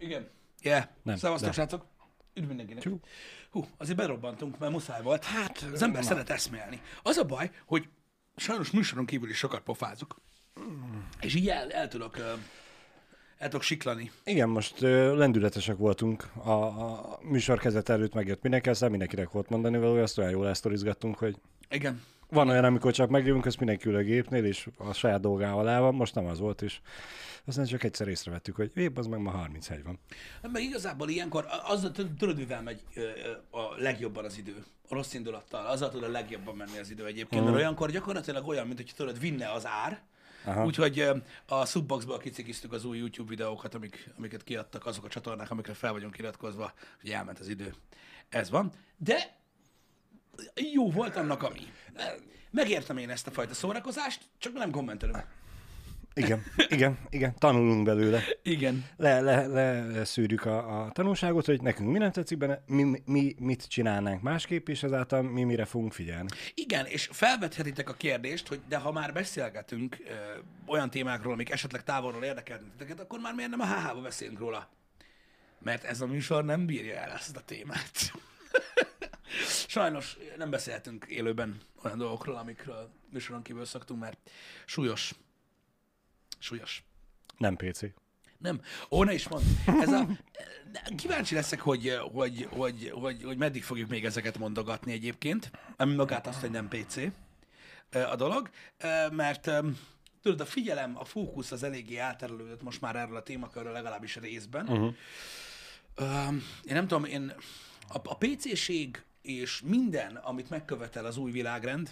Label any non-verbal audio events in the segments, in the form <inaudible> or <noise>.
Igen. Yeah. Nem, Szevasztok, srácok. Üdv mindenkinek. Csú. Hú, azért berobbantunk, mert muszáj volt. Hát, az ember szeret eszmélni. Az a baj, hogy sajnos műsoron kívül is sokat pofázok. És így el, el tudok, el tudok siklani. Igen, most ö, lendületesek voltunk. A, a műsor kezdet előtt megjött mindenki, aztán mindenkinek volt mondani valója, azt olyan jól elsztorizgattunk, hogy Igen. Van olyan, amikor csak megjövünk, azt mindenki ül a gépnél, és a saját dolgával el van, most nem az volt, és aztán csak egyszer észrevettük, hogy épp az meg ma 31 van. Meg igazából ilyenkor az, tudod, mivel megy a legjobban az idő. A rossz indulattal. Azzal tud a legjobban menni az idő egyébként. Mert olyankor gyakorlatilag olyan, mint hogy tudod, vinne az ár, Aha. Úgyhogy a Subboxból kicikiztük az új YouTube videókat, amik, amiket kiadtak azok a csatornák, amikre fel vagyunk iratkozva, hogy elment az idő. Ez van. De jó volt annak, ami. Megértem én ezt a fajta szórakozást, csak nem kommentelünk. Igen, igen, igen, tanulunk belőle. Igen. Le, le, le szűrjük a, a tanulságot, hogy nekünk mi nem tetszik benne, mi, mi mit csinálnánk másképp, és ezáltal mi mire fogunk figyelni. Igen, és felvethetitek a kérdést, hogy de ha már beszélgetünk ö, olyan témákról, amik esetleg távolról érdekelnek akkor már miért nem a HH-ba beszélünk róla? Mert ez a műsor nem bírja el ezt a témát. <laughs> Sajnos nem beszélhetünk élőben olyan dolgokról, amikről műsoron kívül szoktunk, mert súlyos. Súlyos. Nem PC. Nem. Ó, ne is mond. Ez a... Kíváncsi leszek, hogy, hogy, hogy, hogy, hogy meddig fogjuk még ezeket mondogatni egyébként, ami magát azt, hogy nem PC a dolog, mert tudod, a figyelem, a fókusz az eléggé elterelődött most már erről a témakörről, legalábbis részben. Uh-huh. Én nem tudom, én a, a PC-ség és minden, amit megkövetel az új világrend,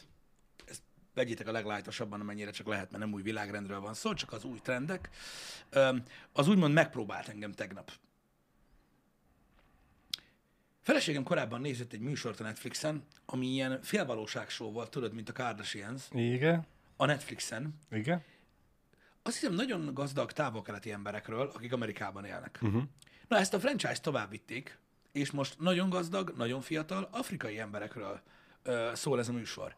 ezt vegyétek a leglájtosabban, amennyire csak lehet, mert nem új világrendről van szó, csak az új trendek, az úgymond megpróbált engem tegnap. Feleségem korábban nézett egy műsort a Netflixen, ami ilyen félvalóságshow volt, tudod, mint a Kardashians, Igen, a Netflixen. igen. Azt hiszem, nagyon gazdag távol-keleti emberekről, akik Amerikában élnek. Uh-huh. Na, ezt a franchise tovább vitték, és most nagyon gazdag, nagyon fiatal afrikai emberekről ö, szól ez a műsor.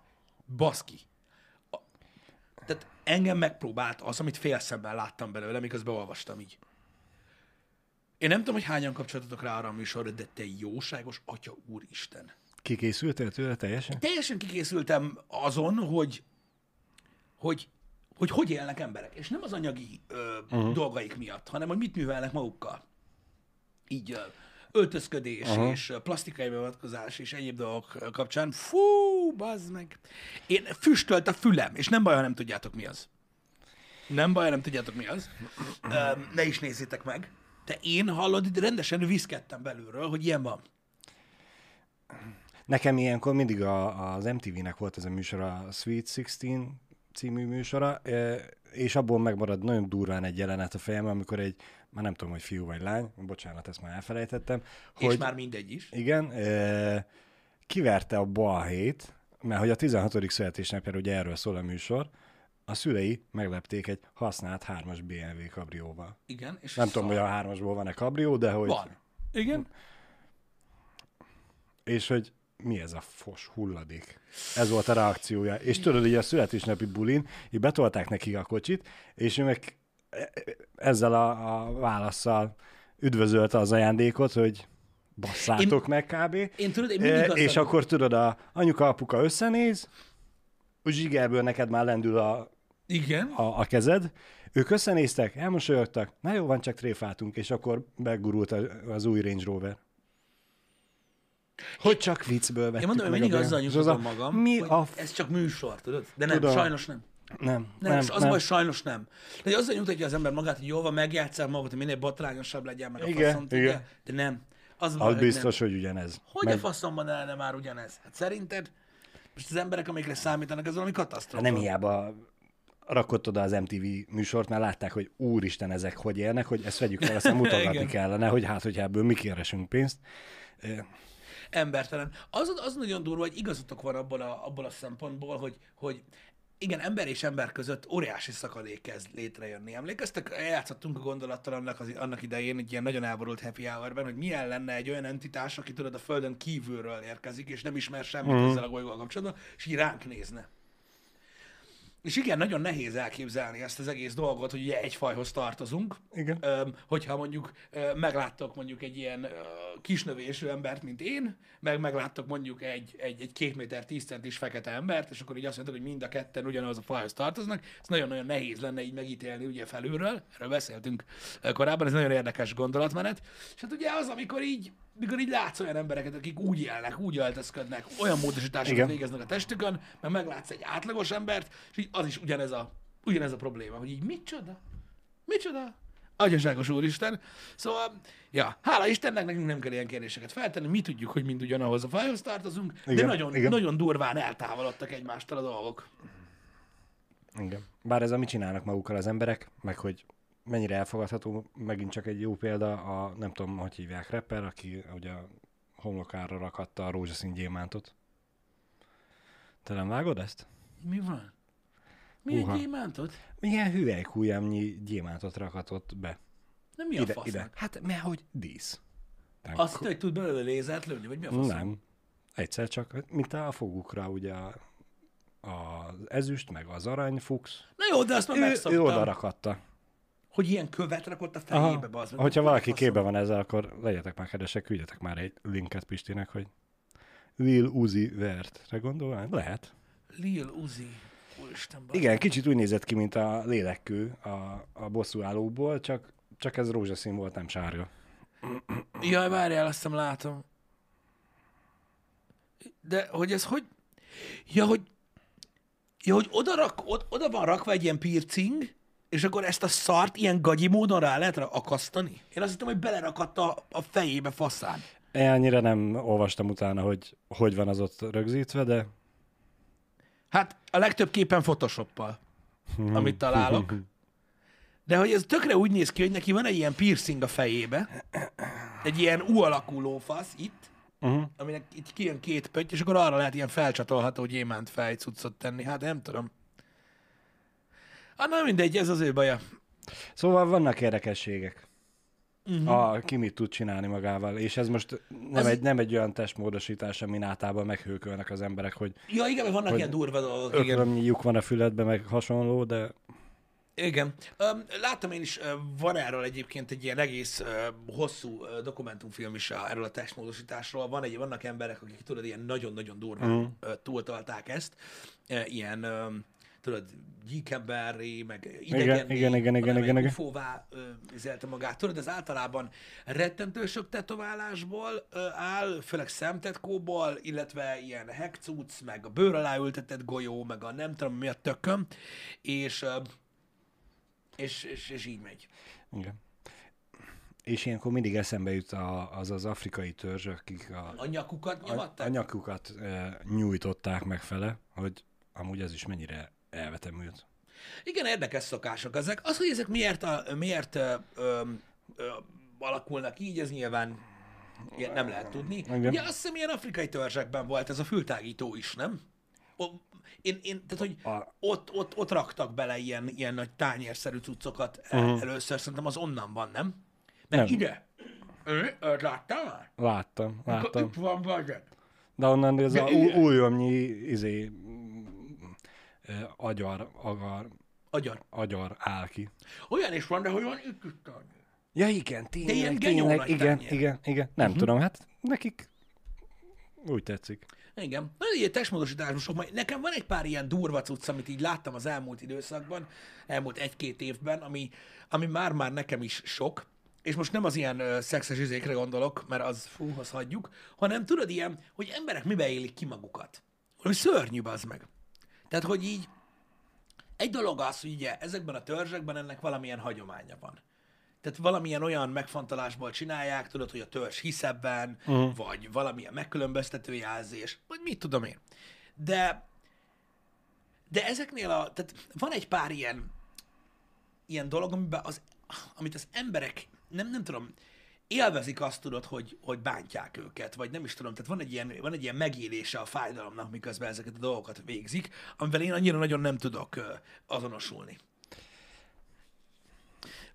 Baszki. A, tehát engem megpróbált az, amit fél szemben láttam belőle, miközben olvastam így. Én nem tudom, hogy hányan kapcsolatotok rá arra a műsorra, de te jóságos atya úristen. Kikészültél tőle teljesen? Teljesen kikészültem azon, hogy hogy hogy, hogy élnek emberek, és nem az anyagi ö, uh-huh. dolgaik miatt, hanem hogy mit művelnek magukkal. Így ö, öltözködés uh-huh. és plastikai beavatkozás és egyéb dolgok kapcsán. Fú, bazd meg. Én füstölt a fülem, és nem baj, ha nem tudjátok mi az. Nem baj, nem tudjátok mi az. Ne is nézzétek meg. De én hallod, itt rendesen viszkedtem belülről, hogy ilyen van. Nekem ilyenkor mindig a, az MTV-nek volt ez a műsor, a Sweet 16 című műsora, és abból megmarad nagyon durván egy jelenet a fejemben, amikor egy, már nem tudom, hogy fiú vagy lány, bocsánat, ezt már elfelejtettem, És hogy már mindegy is. igen, e, kiverte a balhét, mert hogy a 16. születésnapjára ugye erről szól a műsor, a szülei meglepték egy használt 3-as BMW kabrióval. Igen. És Nem tudom, hogy a 3-asból van-e kabrió, de hogy... Van. Igen. És hogy mi ez a fos hulladék? Ez volt a reakciója. És tudod, hogy a születésnapi bulin, így betolták neki a kocsit, és ő meg ezzel a, a válaszsal üdvözölte az ajándékot, hogy basszátok én, meg kb. Én tudod, én mindig E, azt és adom- akkor tudod, a anyuka, apuka összenéz, zsigerből neked már lendül a, Igen. a, a kezed, ők összenéztek, elmosolyogtak, na jó, van, csak tréfáltunk, és akkor begurult a- az új Range Rover. Hogy csak viccből vettük Én mondom, hogy mindig a azzal a- magam, Mi a... Ez csak műsor, tudod? De nem, Tudom. sajnos nem. Nem, Nem, nem, nem, az nem. baj, sajnos nem. De azzal nyugtatja az ember magát, hogy jól van, megjátszál magad, hogy minél botrányosabb legyen, meg a Igen, faszom igen. tudja, de nem. Az, baj, Az hogy biztos, nem. hogy ugyanez. Hogy Meg- a faszomban lenne már ugyanez? Hát szerinted? Most az emberek, amikre számítanak, ez valami katasztrófa. Hát nem hiába rakott oda az MTV műsort, mert látták, hogy úristen, ezek hogy élnek, hogy ezt vegyük fel, aztán <laughs> mutogatni kellene, hogy hát, hogy ebből mi keresünk pénzt. Embertelen. Az, az nagyon durva, hogy igazatok van abból a, abból a szempontból, hogy, hogy igen, ember és ember között óriási szakadék kezd létrejönni. Emlékeztek, eljátszottunk a gondolattal annak, az, annak idején, egy ilyen nagyon elborult happy hour hogy milyen lenne egy olyan entitás, aki tudod a Földön kívülről érkezik, és nem ismer semmit mm. ezzel a bolygóval kapcsolatban, és így ránk nézne. És igen, nagyon nehéz elképzelni ezt az egész dolgot, hogy ugye egy fajhoz tartozunk. Igen. Öm, hogyha mondjuk ö, megláttok mondjuk egy ilyen ö, kisnövésű embert, mint én, meg megláttok mondjuk egy, egy, egy két méter tíz centis fekete embert, és akkor így azt mondod, hogy mind a ketten ugyanaz a fajhoz tartoznak, ez nagyon-nagyon nehéz lenne így megítélni ugye felülről, erről beszéltünk korábban, ez nagyon érdekes gondolatmenet, és hát ugye az, amikor így mikor így látsz olyan embereket, akik úgy élnek, úgy öltözködnek, olyan módosításokat Igen. végeznek a testükön, meg meglátsz egy átlagos embert, és így az is ugyanez a, ugyanez a probléma, hogy így micsoda? Micsoda? Agyaságos úristen. Szóval, ja, hála Istennek nekünk nem kell ilyen kérdéseket feltenni, mi tudjuk, hogy mind ugyanahoz a fajhoz tartozunk, de Igen, nagyon, igen. nagyon durván eltávolodtak egymástól a dolgok. Igen. Bár ez a mit csinálnak magukkal az emberek, meg hogy mennyire elfogadható, megint csak egy jó példa, a nem tudom, hogy hívják rapper, aki ugye a homlokára rakatta a rózsaszín gyémántot. Te nem vágod ezt? Mi van? Mi Uha. gyémántot? Milyen hüvelykújjámnyi gyémántot rakatott be. Nem mi a ide, ide. Hát, mert hogy dísz. Nem, Azt hogy tud belőle lézert lőni, vagy mi a fasz? nem. Egyszer csak, mint a fogukra, ugye a, az ezüst, meg az arany, fuchs. Na jó, de azt már Ő, ő megszoktam. oda rakatta. Hogy ilyen követ rakott a Aha. fejébe, bazd meg. Hogyha valaki képbe van ezzel, akkor legyetek már kedvesek, küldjetek már egy linket Pistinek, hogy Lil Uzi Vert-re gondol? Lehet. Lil Uzi. Úristen, bazd. Igen, kicsit úgy nézett ki, mint a lélekkő a, a bosszúállóból, csak, csak ez rózsaszín volt, nem sárga. Jaj, várjál, azt hiszem látom. De hogy ez hogy... Ja, hogy... Ja, hogy oda, rak, oda, oda van rakva egy ilyen piercing, és akkor ezt a szart ilyen gagyi módon rá lehet akasztani? Én azt hittem, hogy belerakadt a, a fejébe faszán. Én annyira nem olvastam utána, hogy hogy van az ott rögzítve, de Hát a legtöbb képen Photoshoppal, amit találok. De hogy ez tökre úgy néz ki, hogy neki van egy ilyen piercing a fejébe, egy ilyen U alakú lófasz itt, uh-huh. aminek itt kijön két pötty, és akkor arra lehet ilyen felcsatolható gyémánt fejcuccot tenni. Hát nem tudom. Hát na mindegy, ez az ő baja. Szóval vannak érdekességek. Uh-huh. A, ki mit tud csinálni magával, és ez most nem, Az- egy, nem egy olyan testmódosítás, amin általában meghőkölnek az emberek, hogy Ja, igen, mert vannak ilyen durva dolgok. Lyuk van a füledbe, meg hasonló, de Igen. Láttam én is, van erről egyébként egy ilyen egész hosszú dokumentumfilm is erről a testmódosításról. Van egy, vannak emberek, akik tudod, ilyen nagyon-nagyon durván mm. túltolták ezt. Ilyen, tudod, gyíkemberré, meg idegenné, igen, igen, igen, igen, ufóvá ö, üzelte magát. Tudod, ez általában rettentő sok tetoválásból ö, áll, főleg szemtetkóból, illetve ilyen hekcuc, meg a bőr alá ültetett golyó, meg a nem tudom mi a tököm, és ö, és, és, és így megy. igen. És ilyenkor mindig eszembe jut a, az az afrikai törzs, akik a, A nyakukat a, a nyakukat e, nyújtották meg fele, hogy amúgy ez is mennyire elvetemült. Igen, érdekes szokások ezek. Az, hogy ezek miért, a, miért ö, ö, ö, alakulnak így, ez nyilván ilyen nem lehet tudni. Igen. Ugye azt hiszem, ilyen afrikai törzsekben volt ez a fültágító is, nem? O, én, én, tehát, hogy A- ott, ott, ott raktak bele ilyen, ilyen nagy tányérszerű cuccokat uh-huh. először, szerintem az onnan van, nem? Mert Nem. ide. Láttál már? Láttam, láttam. Itt van, vagy. De onnan ez a újomnyi izé, agyar, agar, Agyar. agyar áll ki. Olyan is van, de hogy van tányér. Ja igen, tényleg, ilyen genyó tényleg, igen, igen, igen. Nem uh-huh. tudom, hát nekik úgy tetszik. Igen. Na, ilyen testmódosítások, majd nekem van egy pár ilyen durva cucc, amit így láttam az elmúlt időszakban, elmúlt egy-két évben, ami, ami már-már nekem is sok, és most nem az ilyen ö, szexes izékre gondolok, mert az, fú, azt hagyjuk, hanem tudod ilyen, hogy emberek mibe élik ki magukat. Valami szörnyű az meg. Tehát, hogy így egy dolog az, hogy ugye ezekben a törzsekben ennek valamilyen hagyománya van. Tehát valamilyen olyan megfontolásból csinálják, tudod, hogy a törzs hisz ebben, uh-huh. vagy valamilyen megkülönböztető jelzés, vagy mit tudom én. De, de ezeknél a, tehát van egy pár ilyen, ilyen dolog, amiben az, amit az emberek, nem, nem tudom, élvezik azt tudod, hogy, hogy bántják őket, vagy nem is tudom, tehát van egy, ilyen, van egy ilyen megélése a fájdalomnak, miközben ezeket a dolgokat végzik, amivel én annyira nagyon nem tudok azonosulni.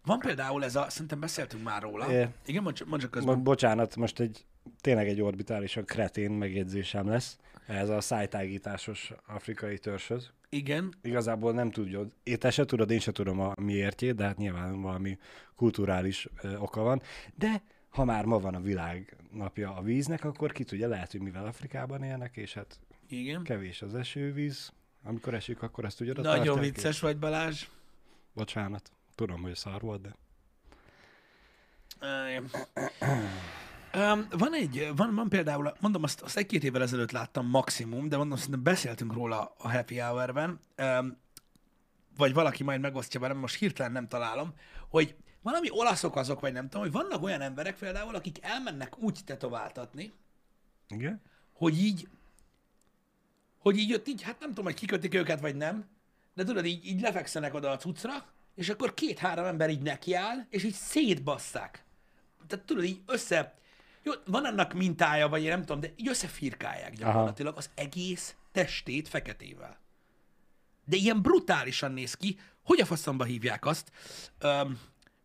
Van például ez a, szerintem beszéltünk már róla. É. Igen, mondj, mondj csak közben. Bocsánat, most egy tényleg egy orbitálisan kretén megjegyzésem lesz. Ez a szájtágításos afrikai törzshöz. Igen. Igazából nem tudod, én te se tudod, én se tudom a miértjét, de hát nyilván valami kulturális ö, oka van. De ha már ma van a világ napja a víznek, akkor ki tudja, lehet, hogy mivel Afrikában élnek, és hát Igen. kevés az esővíz, amikor esik, akkor ezt tudod Nagyon vicces vagy, Balázs. Bocsánat. Tudom, hogy szar volt, de... Um, van egy, van, van például, mondom, azt, azt egy-két évvel ezelőtt láttam maximum, de mondom, szerintem beszéltünk róla a Happy Hour-ben, um, vagy valaki majd megosztja velem, most hirtelen nem találom, hogy valami olaszok azok, vagy nem tudom, hogy vannak olyan emberek például, akik elmennek úgy tetováltatni, Igen? hogy így, hogy így ott így, hát nem tudom, hogy kikötik őket, vagy nem, de tudod, így, így lefekszenek oda a cuccra, és akkor két-három ember így nekiáll, és így szétbasszák. Tehát tudod, így össze... Jó, van annak mintája, vagy én nem tudom, de így összefirkálják gyakorlatilag az egész testét feketével. De ilyen brutálisan néz ki. Hogy a faszomba hívják azt? Um,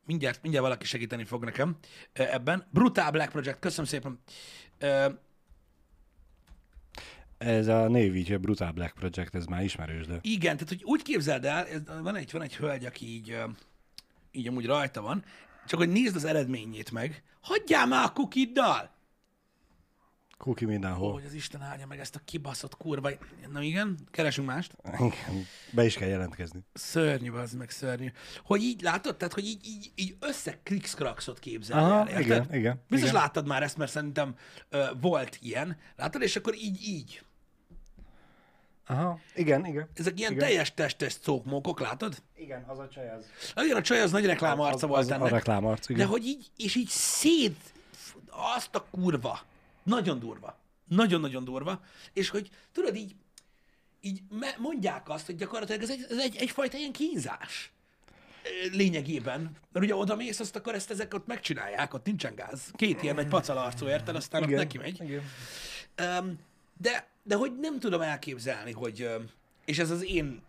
mindjárt, mindjárt valaki segíteni fog nekem ebben. Brutál Black Project, köszönöm szépen. Uh, Ez a Navy Brutal Black Project, ez már ismerős, de... Igen, tehát hogy úgy képzeld el, ez, van, egy, van egy hölgy, aki így, így amúgy rajta van, csak hogy nézd az eredményét meg, hagyjál már a kukiddal! Kuki mindenhol. Hogy az Isten áldja meg ezt a kibaszott kurva. Na igen, keresünk mást. Igen, be is kell jelentkezni. Szörnyű, az meg szörnyű. Hogy így látod, tehát hogy így, így, így összekrikszkrakszot képzel Aha, el, érted? igen, igen, Biztos igen. láttad már ezt, mert szerintem ö, volt ilyen. Láttad, és akkor így, így. Aha, igen, igen. Ezek ilyen igen. teljes testes cókmókok, látod? Igen, az a csaj az. Igen, a csaj az nagy reklámarca volt az, ennek. A reklámarc, igen. De hogy így, és így szét, azt a kurva. Nagyon durva. Nagyon-nagyon durva. És hogy tudod, így, így mondják azt, hogy gyakorlatilag ez, egy, ez egy, egyfajta ilyen kínzás ö, lényegében. Mert ugye oda mész, azt akkor ezt ezek ott megcsinálják, ott nincsen gáz. Két ilyen nagy pacalarcú, érted? Aztán ott igen, neki megy. Igen. Um, de, de hogy nem tudom elképzelni, hogy, és ez az én,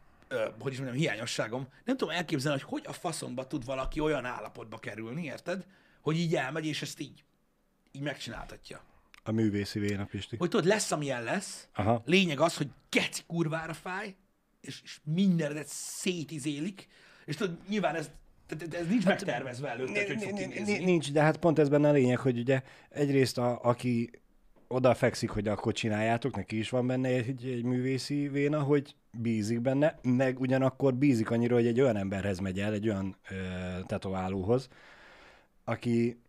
hogy is mondjam, hiányosságom, nem tudom elképzelni, hogy hogy a faszomba tud valaki olyan állapotba kerülni, érted? Hogy így elmegy, és ezt így, így megcsináltatja. A művészi véna, Pisti. Hogy tudod, lesz, amilyen lesz, Aha. lényeg az, hogy geci kurvára fáj, és, és mindenedet szétizélik, és tudod, nyilván ez, tehát ez nincs megtervezve előtte, hogy hogy fog kinézni. Nincs, de hát pont ez benne a lényeg, hogy ugye egyrészt a, aki oda fekszik, hogy akkor csináljátok, neki is van benne egy, egy művészi véna, hogy bízik benne, meg ugyanakkor bízik annyira, hogy egy olyan emberhez megy el, egy olyan ö, tetoválóhoz, aki,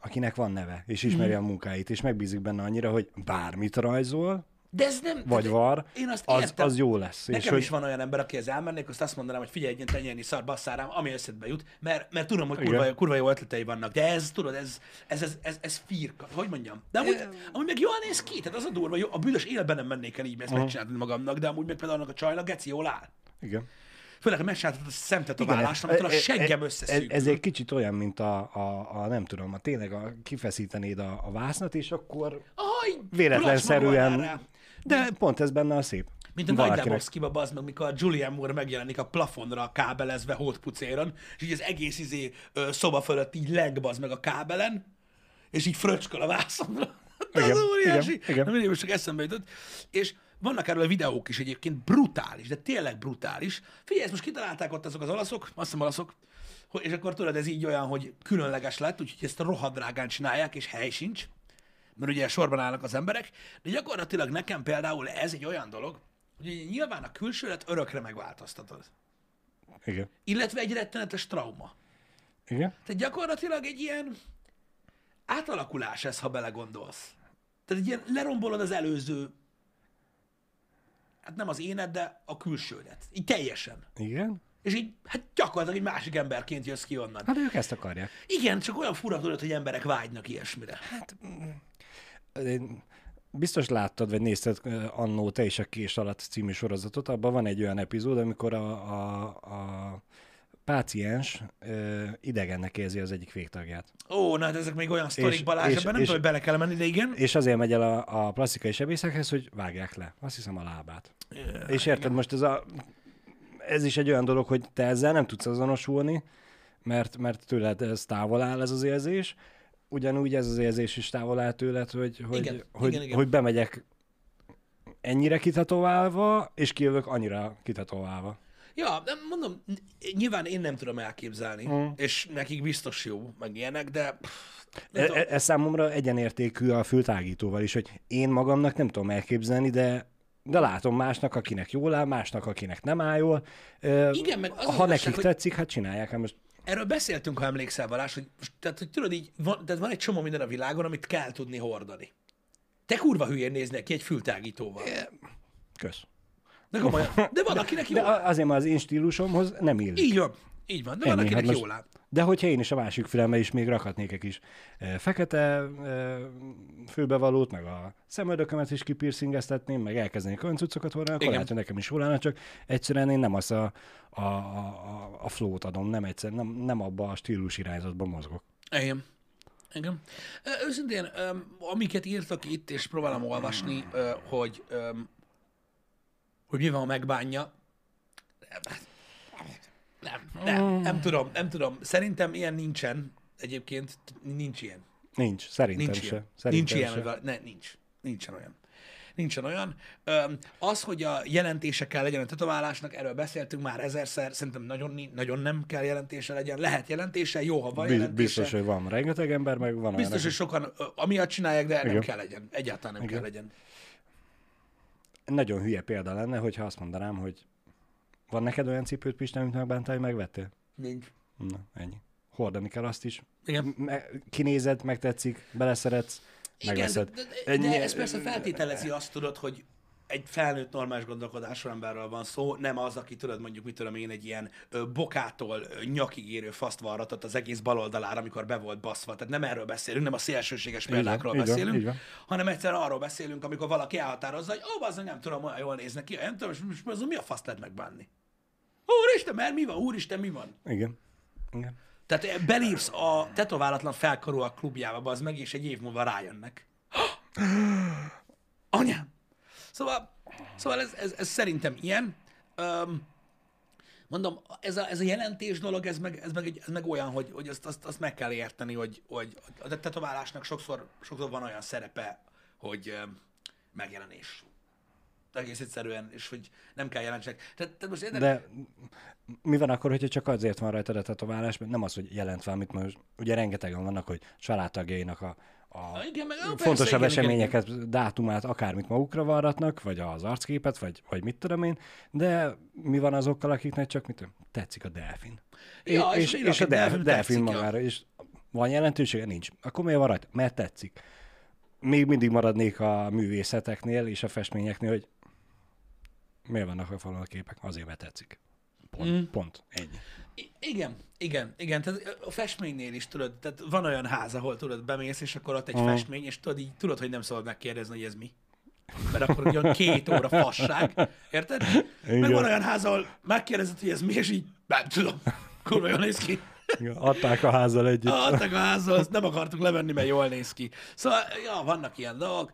akinek van neve, és ismeri Mhm. a munkáit, és megbízik benne annyira, hogy bármit rajzol, De ez nem... vagy var, Én azt az, értem. az jó lesz. Nekem és hogy, is van olyan ember, akihez elmennék, azt azt mondanám, hogy figyelj, egy ilyen tenyérni szar basszárám, ami eszedbe jut, mert, mert tudom, hogy kurva, kurva jó ötletei vannak, de ez, tudod, ez, ez, ez, ez, ez firka, hogy mondjam. De amúgy, amúgy meg jól néz ki, tehát az a durva, jó, a büdös életben nem mennék el így ezt megcsinálni magamnak, de amúgy meg például annak a csajnak geci jól áll. igen. Főleg, ha megcsináltad a szemtetoválást, amitől a e- e- seggem ez, összeszűkül. ez egy kicsit olyan, mint a, a, a nem tudom, a tényleg a, kifeszítenéd a, a vásznat, és akkor Aj, véletlenszerűen... De pont ez benne a szép. Mint a Nagy. Lebowski-ba, bazd meg, mikor a Julian Moore megjelenik a plafonra kábelezve hótpucéron, és így az egész izé ö, szoba fölött így leng bazd meg a kábelen, és így fröcsköl a vászonra. <laughs> Igen, az óriási. igen, igen. Mindig csak eszembe jutott. És vannak erről a videók is egyébként brutális, de tényleg brutális. Figyelj, ezt most kitalálták ott azok az olaszok, azt hiszem olaszok, és akkor tudod, ez így olyan, hogy különleges lett, úgyhogy ezt rohadrágán csinálják, és hely sincs, mert ugye sorban állnak az emberek, de gyakorlatilag nekem például ez egy olyan dolog, hogy nyilván a külsőlet örökre megváltoztatod. Igen. Illetve egy rettenetes trauma. Igen. Tehát gyakorlatilag egy ilyen átalakulás ez, ha belegondolsz. Tehát egy ilyen lerombolod az előző, hát nem az éned, de a külsődet. Így teljesen. Igen. És így, hát gyakorlatilag egy másik emberként jössz ki onnan. Hát ők ezt akarják. Igen, csak olyan fura tudod, hogy emberek vágynak ilyesmire. Hát, Én- Biztos láttad, vagy nézted annó te is a Kés alatt című sorozatot, abban van egy olyan epizód, amikor a, a, a páciens ö, idegennek érzi az egyik végtagját. ó, na hát ezek még olyan sztorik, Balázs, és- ebben nem és- tudom, hogy bele kell menni, de igen. És azért megy el a, a plastikai sebészekhez, hogy vágják le. Azt hiszem a lábát. És érted, most ez a ez is egy olyan dolog, hogy te ezzel nem tudsz azonosulni, mert, mert tőled ez távol áll ez az érzés, ugyanúgy ez az érzés is távol áll tőled, hogy, hogy, Igen, hogy, igen, igen. hogy bemegyek ennyire kitetoválva, és kijövök annyira kitetoválva. Ja, nem mondom, nyilván én nem tudom elképzelni, Mm. és nekik biztos jó, meg ilyenek, de nem E- tudom. e- Ez számomra egyenértékű a fültágítóval is, hogy én magamnak nem tudom elképzelni, de de látom másnak, akinek jól áll, másnak, akinek nem áll jól. Igen, meg az az ha igazság, nekik hogy- tetszik, hát csinálják. Hát most Erről beszéltünk, ha emlékszel, Balázs, hogy, tehát, hogy tudod így, van, tehát van egy csomó minden a világon, amit kell tudni hordani. Te kurva hülyén néznél ki egy fültágítóval. kösz. De komolyan. De van, akinek jó. De azért, mert az én stílusomhoz nem illik. Így van. Így van. De van, Ennyi, akinek hát jól áll. De hogyha én is a másik fülembe is még rakhatnék egy kis fekete fülbevalót, meg a szemöldökömet is kipirszingeztetném, meg elkezdenék olyan cuccokat hordani, akkor lehet, hogy nekem is állna, csak egyszerűen én nem azt a, a, a, a, flót adom, nem, egyszer, nem, nem abba a stílus irányzatban mozgok. Igen. Igen. Őszintén, amiket írtak itt, és próbálom olvasni, hogy, hogy mi van, megbánja. Nem, nem, nem tudom, nem tudom. Szerintem ilyen nincsen. Egyébként nincs ilyen. Nincs, szerintem Nincs se. ilyen. Szerintem Nincs se. ilyen, vala- ne, nincs. Nincsen olyan. Nincsen olyan. Az, hogy a jelentése kell legyen a tetoválásnak, erről beszéltünk már ezerszer, szerintem nagyon, nagyon nem kell jelentése legyen. Lehet jelentése, jó, ha van jelentése. Biztos, hogy van rengeteg ember, meg van Biztos, olyan, hogy sokan amiatt csinálják, de nem Igen. kell legyen. Egyáltalán nem Igen. kell legyen. Nagyon hülye példa lenne, hogyha azt mondanám, hogy van neked olyan cipőt, Pista, amit megbántál, hogy megvettél? Nincs. Na, ennyi. Hordani kell azt is. Igen. Me- kinézed, megtetszik, beleszeretsz, Igen, de, megveszed. de, de, Ennyi- de ez persze feltételezi azt, tudod, hogy egy felnőtt normális gondolkodású emberről van szó, nem az, aki tudod mondjuk, mit tudom én, egy ilyen ö, bokától ö, nyakig érő faszt varratott az egész baloldalára, amikor be volt baszva. Tehát nem erről beszélünk, nem a szélsőséges példákról van, beszélünk, van. hanem egyszerűen arról beszélünk, amikor valaki elhatározza, hogy ó, az nem tudom, olyan jól néznek ki, nem tudom, és most azon mi a faszt lehet megbánni? Úristen, mert mi van? Úristen, mi van? Igen. Igen. Tehát belépsz a tetoválatlan felkarúak klubjába, az meg, és egy év múlva rájönnek. <gasps> Anyám! Szóval, szóval ez, ez, ez szerintem ilyen. Öm, mondom, ez a, ez a jelentés dolog, ez meg, ez meg, egy, ez meg olyan, hogy, hogy azt, azt, azt meg kell érteni, hogy, hogy a tetoválásnak sokszor, sokszor van olyan szerepe, hogy öm, megjelenés. Egész egyszerűen, és hogy nem kell jelentsek. Tehát, tehát most érted? De mi van akkor, hogyha csak azért van rajtad a tetoválás, mert nem az, hogy jelent valamit, mert ugye rengetegen vannak, hogy családtagjainak a, a igen, meg, persze, fontosabb igen, igen, igen. eseményeket, dátumát, akármit magukra varratnak, vagy az arcképet, vagy, vagy mit tudom én, de mi van azokkal, akiknek csak mit tudom, tetszik a delfin. Ja, és, és és, és a delfin, delfin tetszik, ja. magára, és van jelentősége? Nincs. Akkor miért van rajta? Mert tetszik. Még mindig maradnék a művészeteknél és a festményeknél, hogy miért vannak a falon a képek? Azért, mert tetszik. Pont. Mm. Pont. Ennyi. I- Igen, igen, igen. Tehát a festménynél is tudod, tehát van olyan ház, ahol tudod, bemész, és akkor ott egy Aha. festmény, és tudod, így, tudod, hogy nem szabad megkérdezni, hogy ez mi. Mert akkor jön két óra fasság, érted? Meg Igen. van olyan ház, ahol megkérdezed, hogy ez mi, és így, nem tudom, kurva jól néz ki. <laughs> Adták a házzal együtt. Adtak a házról, azt nem akartuk levenni, mert jól néz ki. Szóval, ja, vannak ilyen dolgok.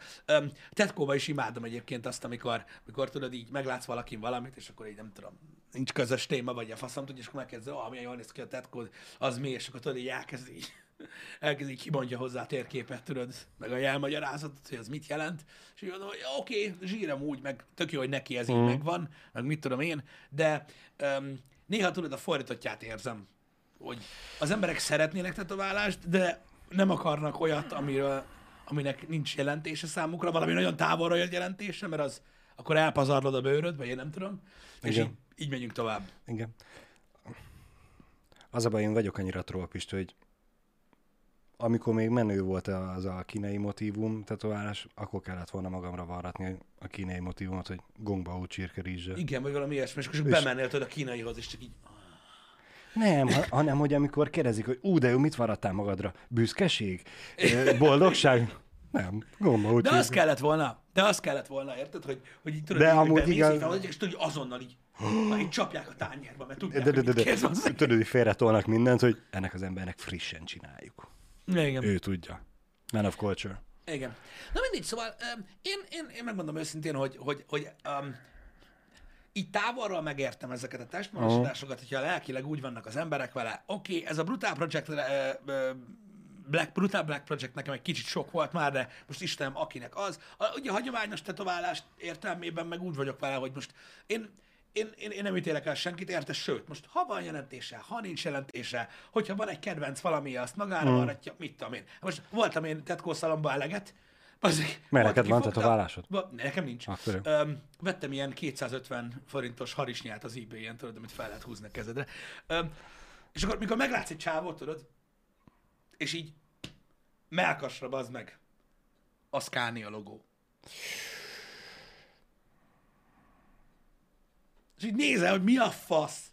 Tetkóba is imádom egyébként azt, amikor, amikor tudod így meglátsz valakin valamit, és akkor így nem tudom, nincs közös téma, vagy a faszom tudja, és akkor megkezdő, ah, milyen jól néz ki a tetkó, az mi, és akkor tudod, így elkezd így, <laughs> elkezd így kimondja hozzá a térképet, tudod, meg a jelmagyarázatot, hogy az mit jelent, és így mondom, hogy oké, zsírem úgy, meg tök jó, hogy neki ez így megvan, meg mit tudom én, de um, néha tudod, a fordítottját érzem, hogy az emberek szeretnének tetoválást, de nem akarnak olyat, amiről, aminek nincs jelentése számukra, valami nagyon távolra jött jelentése, mert az akkor elpazarlod a bőröd, vagy én nem tudom, és Igen. így, így megyünk tovább. Igen. Az a baj, én vagyok annyira trollpist, hogy amikor még menő volt az a kínai motívum tetoválás, akkor kellett volna magamra varratni a kínai motívumot, hogy gongba csirke rizse. Igen, vagy valami ilyesmi, és akkor bemennél a kínaihoz, és csak így... Nem, ha, hanem hogy amikor kérdezik, hogy ú, de jó, mit varrattál magadra? Büszkeség? Boldogság? Nem, gomba De az kellett volna, de az kellett volna, érted, hogy, hogy így tudod, De így, amúgy felhozzák, és tudod, hogy azonnal így, <gasps> így csapják a tányérba, mert tudják, de, de, de, de, hozzá. tudod, hogy félretolnak mindent, hogy ennek az embernek frissen csináljuk. Igen. Ő tudja. Man of culture. Igen. Na mindegy, szóval um, én, én, én megmondom őszintén, hogy, hogy, hogy um, így távolról megértem ezeket a testmozgásokat, hogyha lelkileg úgy vannak az emberek vele, oké, okay, ez a Brutál Project uh, uh, Black, Brutal Black Project nekem egy kicsit sok volt már, de most Istenem, akinek az. A, ugye a hagyományos tetoválás értelmében meg úgy vagyok vele, hogy most én, én, én, én nem ítélek el senkit, érte, sőt, most ha van jelentése, ha nincs jelentése, hogyha van egy kedvenc valami, azt magára mm. varratja, mit tudom én. Most voltam én tetkószalomba eleget, Mert neked van tetoválásod? Nekem nincs. Akkor jó. Öm, vettem ilyen 250 forintos harisnyát az eBay-en, tudod, amit fel lehet húzni a kezedre. Öm, és akkor, mikor meglátsz egy csávót, tudod, és így melkasra bazd meg a Scania logó. És így nézel, hogy mi a fasz.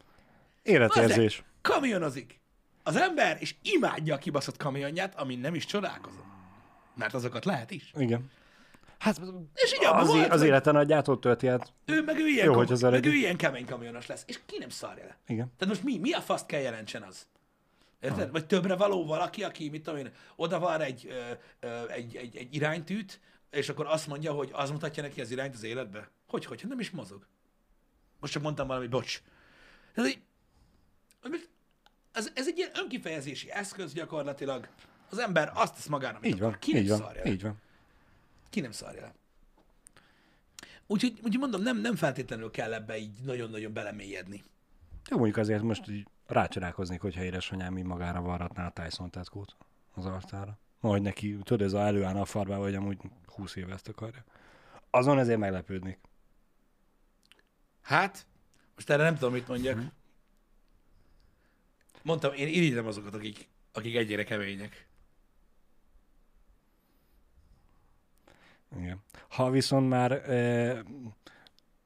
Életérzés. Kamionozik. Az ember, és imádja a kibaszott kamionját, amin nem is csodálkozom. Mert azokat lehet is. Igen. Hát És így az, volt, az hogy- életen adjától tölti át. Ő meg ő ilyen, Jó, kom- hogy az meg elég- ő ilyen kemény kamionos lesz. És ki nem szarja le? Igen. Tehát most mi, mi a faszt kell jelentsen az? Érted? Vagy többre való valaki, aki, mit tudom én, oda van egy, ö, ö, egy, egy, egy iránytűt, és akkor azt mondja, hogy az mutatja neki az irányt az életbe? Hogy, hogy? Nem is mozog. Most csak mondtam valami, bocs. Ez egy, ez, ez egy ilyen önkifejezési eszköz gyakorlatilag. Az ember azt tesz magának, amit Így van, akar. Ki nem így van, szarja így van. Ki nem szarja le. Úgyhogy, úgyhogy mondom, nem, nem feltétlenül kell ebbe így nagyon-nagyon belemélyedni. Jó, mondjuk azért most így rácsodálkoznék, hogyha édesanyám így magára varratná a Tyson tetkót az arcára. Majd neki, tudod, ez a előállna a farbába, hogy amúgy 20 éve ezt akarja. Azon ezért meglepődnék. Hát, most erre nem tudom, mit mondjak. Mondtam, én irigyem azokat, akik, akik egyére kemények. Igen. Ha viszont már e,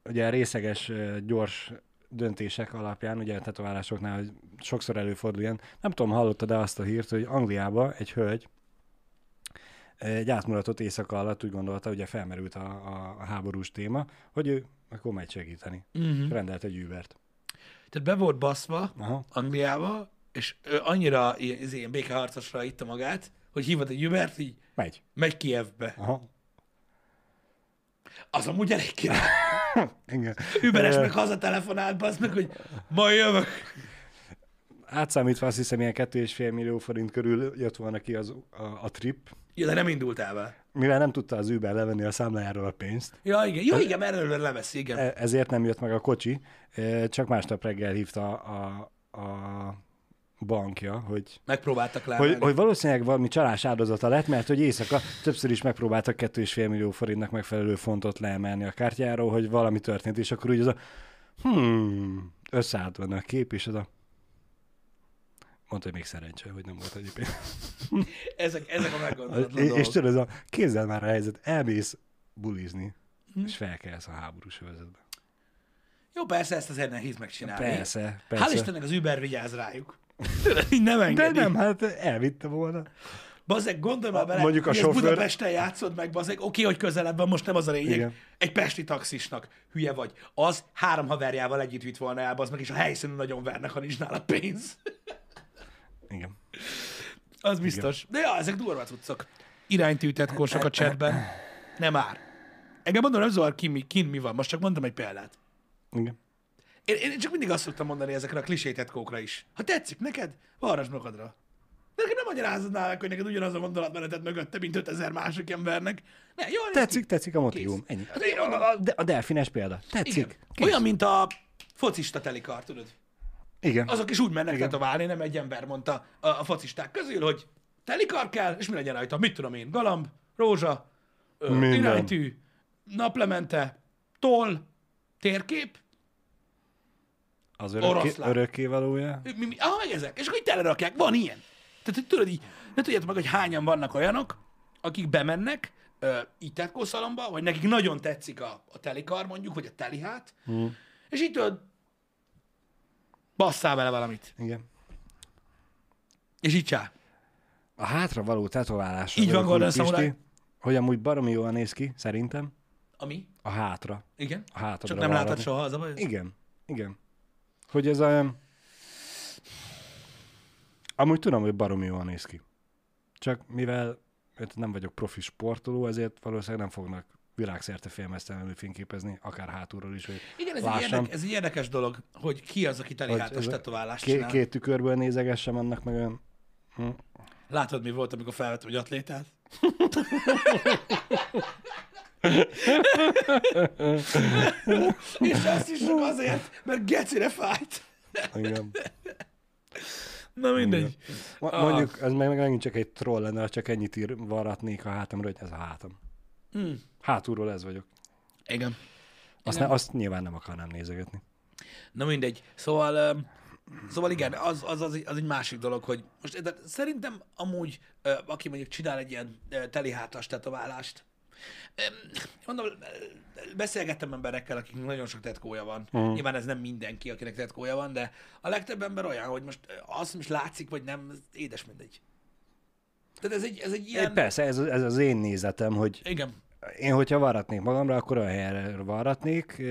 ugye részeges, e, gyors döntések alapján, ugye a tetoválásoknál hogy sokszor előfordul ilyen, nem tudom, hallottad-e azt a hírt, hogy Angliában egy hölgy egy átmulatott éjszaka alatt úgy gondolta, ugye felmerült a, a, a háborús téma, hogy ő akkor megy segíteni. Uh-huh. Rendelt egy Ubert. Tehát be volt baszva Aha. Angliába, és ő annyira ilyen, ez ilyen békeharcosra itta magát, hogy hívott egy Ubert, így Megy. megy Kievbe. Aha. Az amúgy elég király. <laughs> Igen. Uberes Ö, meg hazatelefonált, bazd meg, hogy majd jövök. Átszámítva azt hiszem, ilyen 2,5 millió forint körül jött volna ki az, a, a trip, Ja, de nem indult el vele. mivel nem tudta az Uber levenni a számlájáról a pénzt, Ja, igen. Jó, igen, mert előre leveszi, igen. e- ezért nem jött meg a kocsi, csak másnap reggel hívta a, a bankja, hogy, Megpróbáltak hogy, lemenni. hogy valószínűleg valami csalás áldozata lett, mert hogy éjszaka többször is megpróbáltak 2,5 millió forintnak megfelelő fontot leemelni a kártyáról, hogy valami történt, és akkor úgy az a hmm, összeállt benne a kép, és az a mondta, hogy még szerencse, hogy nem volt pénz. <laughs> Ezek, ezek a <laughs> meggondolatlan És, és tudod, ez a kézzel már a helyzet, elmész bulizni, és felkelsz a háborús övezetbe. Jó, persze, ezt azért nehéz megcsinálni. Persze, Hál' persze. Istennek az Uber vigyáz rájuk. Így nem De engedi. nem, hát elvitte volna. Bazeg, gondolj már bele, Mondjuk a hogy sofőr- Budapesten játszod meg, bazeg, oké, hogy közelebb van, most nem az a lényeg. Igen. Egy pesti taxisnak hülye vagy. Az három haverjával együtt vitt volna el, bazd meg, és a helyszínen nagyon vernek, ha nincs nála pénz. Igen. Az biztos. De ja, ezek durva cuccok. Iránytűtett korsok a chatben. Nem már. Engem mondom, nem zavar ki, mi, kin mi van. Most csak mondtam egy példát. Igen. Én, én csak mindig azt szoktam mondani ezekre a klisétetkókra is. Ha tetszik neked, varrasd magadra. De nekem nem magyarázod nálak, hogy neked ugyanaz a gondolatmeneted mögötte, mint 5000 másik embernek. Ne, jó, Tetszik, tetszik a motivum. Ennyi. Hát én mondom, A, de- a delfines példa. Tetszik. Olyan, mint a focista telikar, tudod? Igen. Azok is úgy mennek Igen. tetoválni, nem egy ember mondta a, a focisták közül, hogy telikar kell, és mi legyen rajta? Mit tudom én? Galamb, rózsa, ö, iránytű, naplemente, toll, térkép, Az örökké, oroszlán. örökkévalója. mi, mi, ah, meg ezek. És akkor így telerakják. Van ilyen. Tehát, hogy tudod így, ne tudjátok meg, hogy hányan vannak olyanok, akik bemennek ö, így tetkószalomba, vagy nekik nagyon tetszik a, a telikar mondjuk, vagy a telihát, Hmm. és így tudod, basszál vele valamit. Igen. És így csá. A hátra való tetoválás. Így van, Gordon Samurai. Hogy amúgy baromi jól néz ki, szerintem. Ami? A hátra. Igen. A hátadra Csak nem látod soha, az a baj. Igen. Igen. Hogy ez a... Amúgy tudom, hogy baromi jól néz ki. Csak mivel nem vagyok profi sportoló, ezért valószínűleg nem fognak világszerte félmeztelenül fényképezni, akár hátulról is, hogy Igen, ez egy, lássam, érdek, ez egy érdekes dolog, hogy ki az, aki telihátos tetoválást két, csinál. két tükörből nézegessem annak meg olyan... Hm. Látod, mi volt, amikor felvettem egy atlétát? <laughs> És azt is csak azért, mert gecire fájt. Igen. Na mindegy. Ma- Ah. Mondjuk, ez meg megint csak egy troll lenne, ha csak ennyit ír, varratnék a hátamra, hogy ez a hátam. Mm. Hátulról ez vagyok. Igen. Azt, ne, azt nyilván nem akarnám nézegetni. Na mindegy. Szóval, öm, szóval igen, az, az, az, egy- az egy másik dolog, hogy most de szerintem amúgy, ö, aki mondjuk csinál egy ilyen ö, telihátas tetoválást, mondom, beszélgettem emberekkel, akiknek nagyon sok tetkója van. Uh-huh. Nyilván ez nem mindenki, akinek tetkója van, de a legtöbb ember olyan, hogy most azt most látszik, vagy nem, édes mindegy. Tehát ez egy, ez egy Ilyen... ilyen... Persze, ez, ez az én nézetem, hogy Igen. én, hogyha varratnék magamra, akkor olyan helyre varratnék,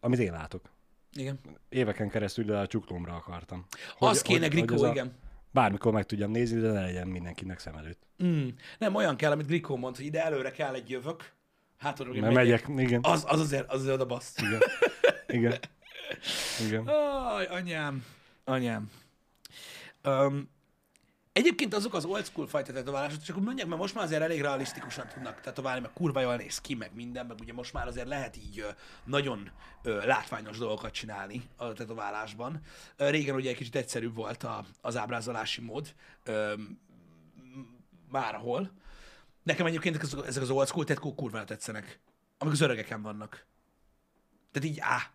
amit én látok. Igen. Éveken keresztül a csuklómra akartam. Az kéne, Grikó, ez a- igen. Bármikor meg tudjam nézni, de ne legyen mindenkinek szem előtt. Mm. Nem, olyan kell, amit Grikó mond, hogy ide előre kell egy jövök, hátulról Mert megyek, igen, Az, az azért, az azért oda bassz. igen, igen, <laughs> igen. Aj, anyám, anyám. Um, egyébként azok az old school fajta tetoválások, csak úgy mondják, mert most már azért elég realisztikusan tudnak tetoválni, meg kurva jól néz ki, meg minden, meg ugye most már azért lehet így nagyon látványos dolgokat csinálni a tetoválásban. Régen ugye egy kicsit egyszerűbb volt a, az ábrázolási mód, ö, bárhol. Nekem egyébként ezek az- old school tetkók kurva tetszenek, amik az öregeken vannak. Tehát így, á,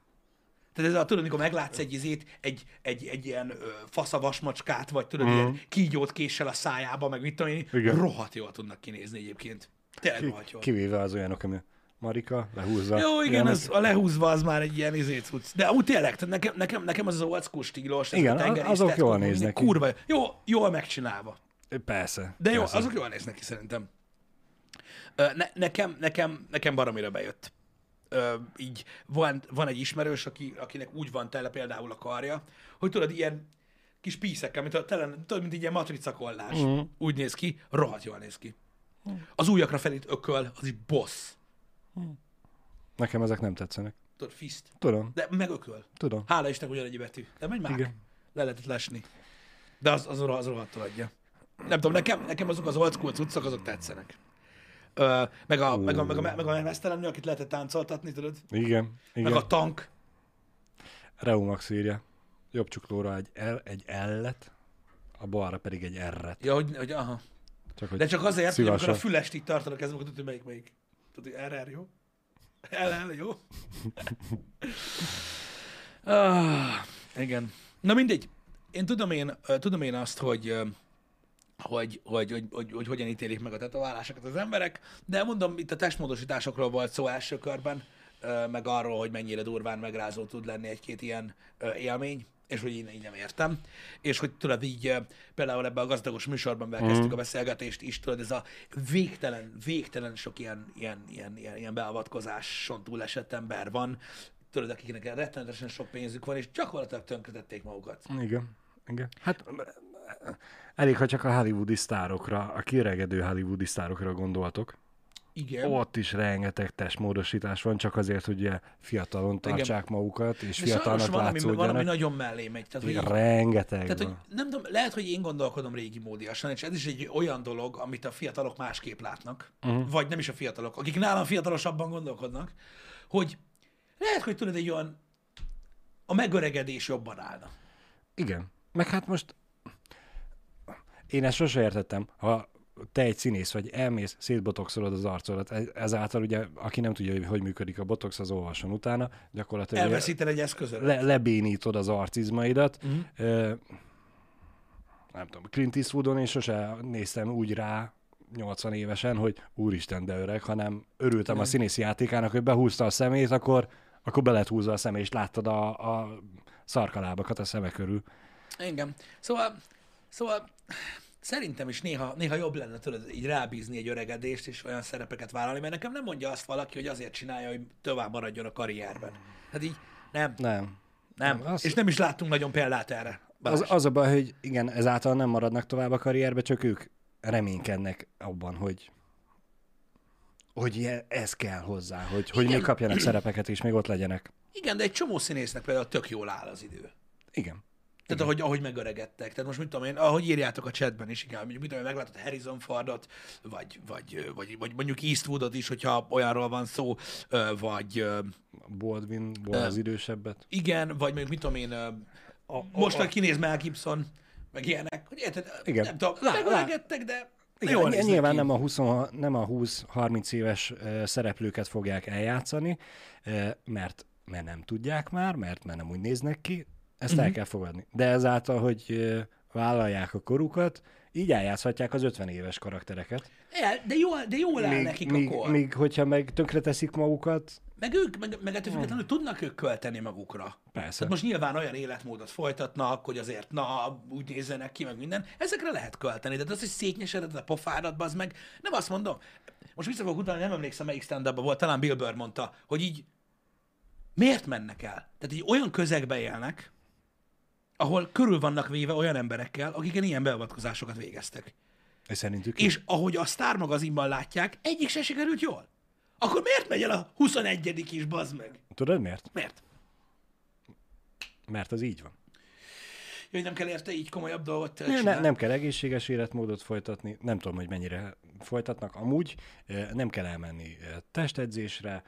tehát ez a, tudod, amikor meglátsz egy izét, egy, egy, egy ilyen ö, faszavasmacskát, vagy tudod, mm. ilyen kígyót késsel a szájába, meg mit tudom én, Igen. rohadt jól tudnak kinézni egyébként. Tényleg rohadt jól. Kivéve az olyanok, ami Marika lehúzza. Jó, igen, az, a lehúzva az már egy ilyen izét cucc. De amúgy tényleg, tehát nekem, nekem, nekem az az old school stílus, Igen, a tengerész azok jól néznek ki. Kurva, jó, jól megcsinálva. Persze. De jó, persze. azok jól néznek ki szerintem. Ne, nekem, nekem, nekem baromira bejött. Ö, így van, van egy ismerős, aki, akinek úgy van tele például a karja, hogy tudod, ilyen kis píszekkel, mint, a, tele, tudod, mint egy ilyen matricakollás. Mhm. Uh-huh. Úgy néz ki, rohadt jól néz ki. Az ujjakra felét ököl, az is boss. Nekem ezek nem tetszenek. Tudod, fiszt. Tudom, De megököl. tudom. Hála Isten, ugyanannyi betű. De menj már. Igen. Le lehetett lesni. De az, az, az rohadtul adja. Nem tudom, nekem, nekem azok az old school cuccok, azok tetszenek. Ö, meg, a, meg, a, meg, a, meg a mesztelenül, akit lehetett táncoltatni, tudod? Igen, igen. Meg a tank. Reumax írja. Jobb csuklóra egy, L, egy L-et, a balra pedig egy R-et. Ja, hogy, hogy aha. Csak, hogy De csak azért, hogy amikor a fülest így tartanak akkor tudod, hogy melyik melyik. Tudod, hogy RR jó? LL jó? <laughs> ah, igen. Na mindegy. Én tudom én, tudom én azt, hogy, hogy, hogy, hogy, hogy, hogy hogyan ítélik meg a tetoválásokat az emberek, de mondom, itt a testmódosításokról volt szó első körben, meg arról, hogy mennyire durván megrázó tud lenni egy-két ilyen élmény, és hogy én így nem értem. És hogy tudod, így például ebben a gazdagos műsorban elkezdtük a beszélgetést is, tudod, ez a végtelen, végtelen sok ilyen, ilyen, ilyen, ilyen, ilyen beavatkozáson túlesett ember van, tudod, akiknek rettenetesen sok pénzük van, és gyakorlatilag tönkretették magukat. Igen, igen. Hát elég, ha csak a hollywoodi sztárokra, a kiregedő hollywoodi sztárokra gondoltok. Igen. Ott is rengeteg testmódosítás van, csak azért, hogy fiatalon tartsák magukat, és De fiatalnak van, ami, van, ami látszódjanak. nagyon mellé megy. Tehát, hogy, Rengeteg tehát, hogy nem tudom, lehet, hogy én gondolkodom régi módiasan, és ez is egy olyan dolog, amit a fiatalok másképp látnak, uh-huh. vagy nem is a fiatalok, akik nálam fiatalosabban gondolkodnak, hogy lehet, hogy tudod, egy olyan a megöregedés jobban állna. Igen. Meg hát most én ezt sose értettem, ha te egy színész vagy, elmész, szétbotoxolod az arcodat, ez- ezáltal ugye, aki nem tudja, hogy működik a botox, az olvasson utána, gyakorlatilag Elveszíted egy eszközöt. le, lebénítod az arcizmaidat. Uh-huh. Ö, nem tudom, Clint Eastwoodon én sose néztem úgy rá 80 évesen, hogy úristen, de öreg, hanem örültem a színészi játékának, hogy behúzta a szemét, akkor, akkor be lett húzva a szemét, és láttad a, a szarkalábakat a szeme körül. Igen. Szóval, szóval szerintem is néha, néha jobb lenne tudod, így rábízni egy öregedést és olyan szerepeket vállalni, mert nekem nem mondja azt valaki, hogy azért csinálja, hogy tovább maradjon a karrierben. Hát így nem, Nem. nem. Nem, az- És nem is láttunk nagyon példát erre. Balázs. Az, az a baj, hogy igen, ezáltal nem maradnak tovább a karrierbe, csak ők reménykednek abban, hogy hogy ez kell hozzá, hogy, hogy még kapjanak szerepeket és még ott legyenek. Igen, de egy csomó színésznek például tök jól áll az idő. Igen. Tehát ahogy, ahogy megöregedtek. Tehát most mit tudom én, ahogy írjátok a chatben is, igen, mondjuk mit tudom én, meglátod Harrison Fordot, vagy, vagy, vagy, vagy mondjuk Eastwoodot is, hogyha olyanról van szó, vagy ö, Baldwinból az idősebbet. igen, vagy mondjuk mit tudom én, ö, most, hogy kinéz Mel Gibson, meg ilyenek, hogy érted, Igen. nem tudom, Lá- megöregedtek, de Igen, jól nyilván ki. nem a, 20, nem a 20-30 éves szereplőket fogják eljátszani, mert, mert nem tudják már, mert, mert nem úgy néznek ki, ezt Mhm. uh-huh. el kell fogadni. De ezáltal, hogy vállalják a korukat, így eljátszhatják az 50 éves karaktereket. El, de jól, de jól áll nekik míg, a kor. míg, hogyha meg tönkreteszik magukat, Meg ők, meg, meg ettől függetlenül tudnak ők költeni magukra. persze. Tehát most nyilván olyan életmódot folytatnak, hogy azért, na, úgy nézzenek ki, meg minden. Ezekre lehet költeni, de az, hogy szétnyeseded a pofádat, az meg, nem azt mondom. Most vissza fogok utána, nem emlékszem, melyik stand volt, talán Bill Burr mondta, hogy így miért mennek el? Tehát így olyan közegbe élnek, ahol körül vannak véve olyan emberekkel, akiken ilyen beavatkozásokat végeztek. És szerintük És ahogy a Star magazinban látják, egyik se sikerült jól. Akkor miért megy el a 21 is, bazd meg? Tudod miért? Miért? Mert az így van. Jó, hogy nem kell érte így komolyabb dolgot Ne, ne, nem kell egészséges életmódot folytatni, nem tudom, hogy mennyire folytatnak. Amúgy eh, nem kell elmenni eh, testedzésre,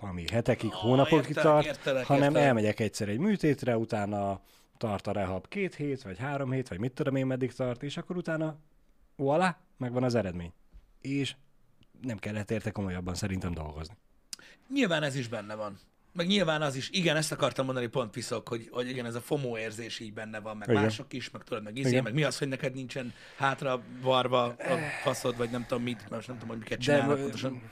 ami hetekig, Ó, hónapokig értelek, tart, értelek, hanem értelek. elmegyek egyszer egy műtétre, utána tart a rehab két hét, vagy három hét, vagy mit tudom én meddig tart, és akkor utána voilà, megvan az eredmény. És nem kellett érte komolyabban szerintem dolgozni. Nyilván ez is benne van. Meg nyilván az is, igen, ezt akartam mondani, pont piszok, hogy, hogy igen, ez a FOMO érzés így benne van, meg Igen. mások is, meg tudod, meg izé, meg mi az, hogy neked nincsen hátra varva a faszod, vagy nem tudom mit, most nem tudom, hogy miket De csinálnak pontosan.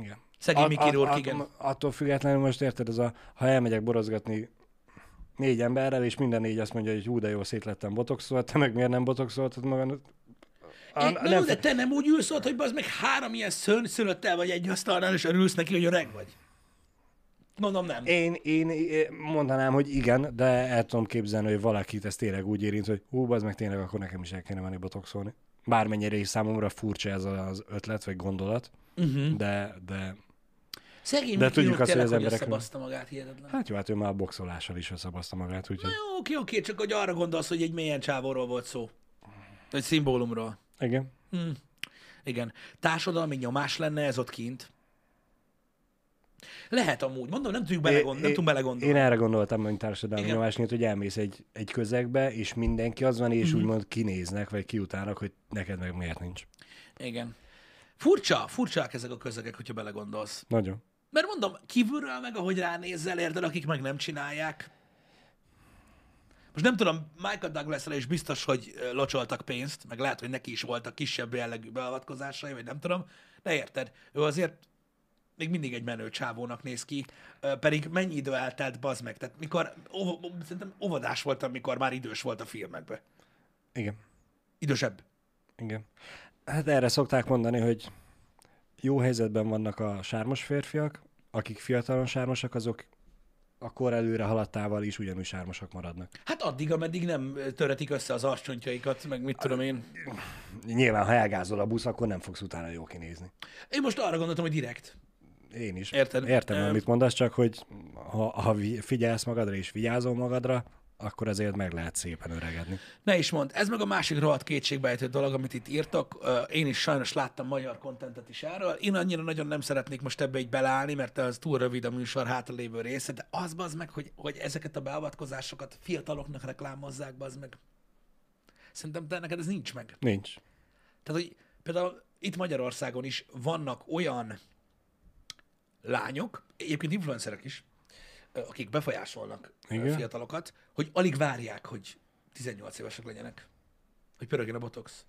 igen. Szegény Miki Rourke, igen. Attól függetlenül most érted, az a, ha elmegyek borozgatni négy emberrel, és minden négy azt mondja, hogy hú, de jó, szét lettem botoxolt, te meg miért nem botoxoltad magad? A, É, na jó, de te nem úgy ülsz ott, hogy az meg három ilyen szön, szülöttel vagy egy asztalnál, és örülsz neki, hogy öreg vagy. Mondom nem. én, én, én mondanám, hogy igen, de el tudom képzelni, hogy valakit ez tényleg úgy érint, hogy hú, az meg tényleg akkor nekem is el kéne menni botoxolni. Bármennyire is számomra furcsa ez az ötlet vagy gondolat, uh-huh. de, de Szegény de tudjuk azt, hogy az emberek- magát, hihetetlen. hát jó, hát ő már a boxolással is összebaszta magát, úgyhogy Jó, oké, oké, csak hogy arra gondolsz, hogy egy milyen csávóról volt szó. Egy szimbólumról. igen. Igen. Társadalmi nyomás lenne ez ott kint. Lehet amúgy. Mondom, nem tudjuk belegondolni. Nem tudunk belegondolni. Én erre gondoltam, hogy társadalmi Igen. nyomás miatt, hogy elmész egy, egy közegbe, és mindenki az van, és Mhm. úgymond kinéznek, vagy kiutálnak, hogy neked meg miért nincs. Igen. Furcsa, furcsák ezek a közegek, hogyha belegondolsz. Nagyon. Mert mondom, kívülről meg, ahogy ránézzel, érted, akik meg nem csinálják. Most nem tudom, Michael Douglasra is biztos, hogy locsoltak pénzt, meg lehet, hogy neki is voltak kisebb jellegű beavatkozásai, vagy nem tudom, de érted, ő azért még mindig egy menő csávónak néz ki, pedig mennyi idő eltelt, bazd meg, tehát mikor, óv, szerintem óvodás voltam, mikor már idős volt a filmekben. Igen. Idősebb. Igen. Hát erre szokták mondani, hogy jó helyzetben vannak a sármos férfiak, akik fiatalon sármosak, azok a kor előre haladtával is ugyanúgy sármosak maradnak. Hát addig, ameddig nem töretik össze az arcsontjaikat, meg mit tudom én. Nyilván, ha elgázol a busz, akkor nem fogsz utána jó kinézni. Én most arra gondoltam, hogy direkt. Én is. Érted? Értem, amit mondasz, csak hogy ha, ha figyelsz magadra és vigyázol magadra, akkor azért meg lehet szépen öregedni. Ne is mond, ez meg a másik rohadt kétségbejtő dolog, amit itt írtak. Én is sajnos láttam magyar kontentet is erről. Én annyira nagyon nem szeretnék most ebbe így beleállni, mert az túl rövid a műsor hátralévő része, de az bazd meg, hogy, hogy ezeket a beavatkozásokat fiataloknak reklámozzák, bazd meg. Szerintem te neked ez nincs meg. Nincs. Tehát, hogy például itt Magyarországon is vannak olyan lányok, egyébként influencerek is, akik befolyásolnak Igen. fiatalokat, hogy alig várják, hogy 18 évesek legyenek, hogy pörögjön a botox.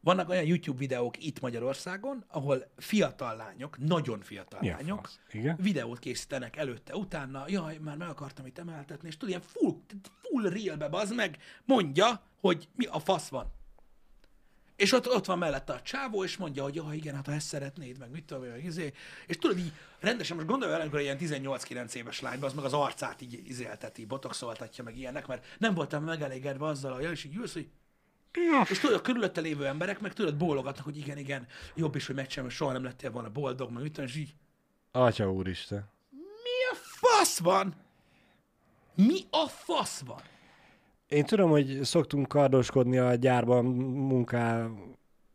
Vannak olyan YouTube videók itt Magyarországon, ahol fiatal lányok, nagyon fiatal Mi a lányok? Igen? videót készítenek előtte, utána, jaj, már meg akartam itt emeltetni, és tudod, ilyen full, full realbe bazd meg, mondja, hogy mi a fasz van. És ott, ott van mellette a csávó, és mondja, hogy ja, igen, hát ha ezt szeretnéd, meg mit tudom meg izé. És tudod, így rendesen, most gondolj el, amikor ilyen 18-9 éves lány, az meg az arcát így izélteti, botoxoltatja, meg ilyenek, mert nem voltam megelégedve azzal, hogy és így ülsz, hogy és tudod, a körülötte lévő emberek meg tudod bólogatnak, hogy igen, igen, jobb is, hogy megcsinálom, soha nem lettél volna boldog, meg mit tudom, és így, Atya úristen. mi a fasz van? Mi a fasz van? Én tudom, hogy szoktunk kardoskodni a gyárban munká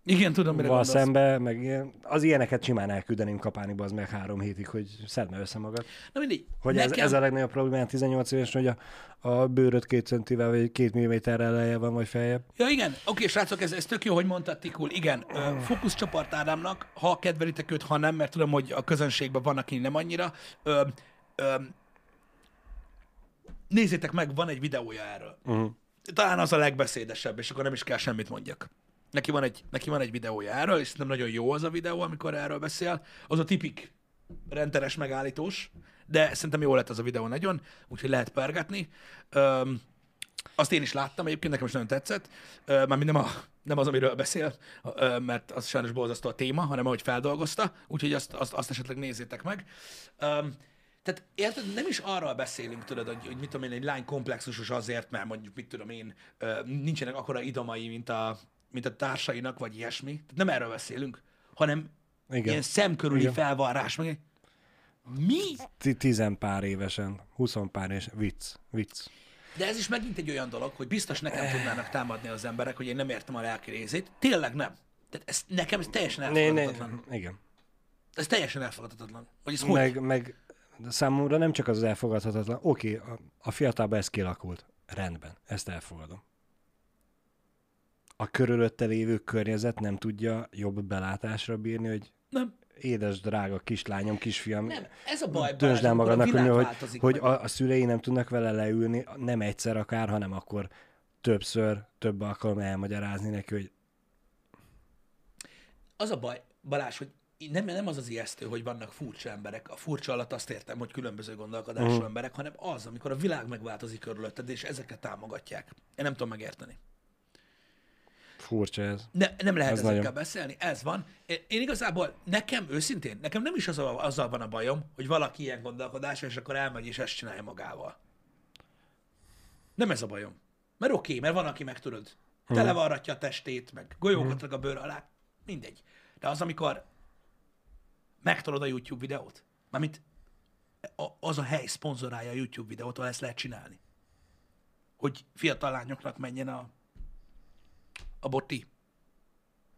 Igen, tudom, mire val szembe, meg ilyen, az ilyeneket simán elküldeném kapániba az meg három hétig, hogy szedne össze magad. Na mindegy. Hogy Nekem... ez, ez a legnagyobb probléma 18 éves, hogy a, a bőröd két centivel vagy két milliméterrel lejjebb van, vagy feljebb. Ja, igen. Oké, srácok, ez, ez tök jó, hogy mondtad, Tikul. Igen, ö, fókuszcsoport Ádámnak, ha kedvelitek őt, ha nem, mert tudom, hogy a közönségben van, aki nem annyira. Ö, ö, nézzétek meg, van egy videója erről. Uh-huh. Talán az a legbeszédesebb, és akkor nem is kell semmit mondjak. Neki van egy, neki van egy videója erről, és szerintem nagyon jó az a videó, amikor erről beszél. Az a tipik renderes megállítós, de szerintem jó lett az a videó nagyon, úgyhogy lehet pergetni. Öm, azt én is láttam egyébként, nekem is nagyon tetszett. Mármint nem, a, nem az, amiről beszél, mert az sajnos borzasztó a téma, hanem ahogy feldolgozta, úgyhogy azt, azt, azt esetleg nézzétek meg. Tehát érted, nem is arról beszélünk, tudod, hogy, hogy mit tudom én, egy lány komplexusos azért, mert mondjuk, mit tudom én, nincsenek akkora idomai, mint a, mint a társainak, vagy ilyesmi. Tehát nem erről beszélünk, hanem Igen. ilyen szemkörüli Igen. felvarrás, meg mi? Ti- Tizen pár évesen, huszon pár és vicc, vicc. De ez is megint egy olyan dolog, hogy biztos nekem tudnának támadni az emberek, hogy én nem értem a lelki részét. Tényleg nem. Tehát ez, nekem ez teljesen elfogadhatatlan. igen. Ez teljesen elfogadhatatlan. Hogy ez hogy? Meg, meg de számomra nem csak az elfogadhatatlan, oké, a, a fiatalban ez kialakult. Rendben, ezt elfogadom. A körülötte lévő környezet nem tudja jobb belátásra bírni, hogy Nem, édes, drága kislányom, kisfiam, nem. Ez a baj, döntsd el magadnak, hogy, hogy meg. a, a szülei nem tudnak vele leülni, nem egyszer akár, hanem akkor többször, több alkalom elmagyarázni neki, hogy Az a baj, Balázs, hogy nem, nem az az ijesztő, hogy vannak furcsa emberek. A furcsa alatt azt értem, hogy különböző gondolkodású Mhm. emberek, hanem az, amikor a világ megváltozik körülötted, és ezeket támogatják. Én nem tudom megérteni. furcsa ez. Ne, nem lehet Ez ezekkel nagyon. beszélni, ez van. Én, én igazából, nekem őszintén, nekem nem is az a, azzal van a bajom, hogy valaki ilyen gondolkodás, és akkor elmegy és ezt csinálja magával. Nem ez a bajom. Mert oké, okay, mert van, aki meg tudod, televarratja a testét, meg golyókat rak a bőr alá, mindegy. De az, amikor megtolod a YouTube videót, mármint a- az a hely szponzorálja a YouTube videót, ahol ezt lehet csinálni. Hogy fiatal lányoknak menjen a, a boti.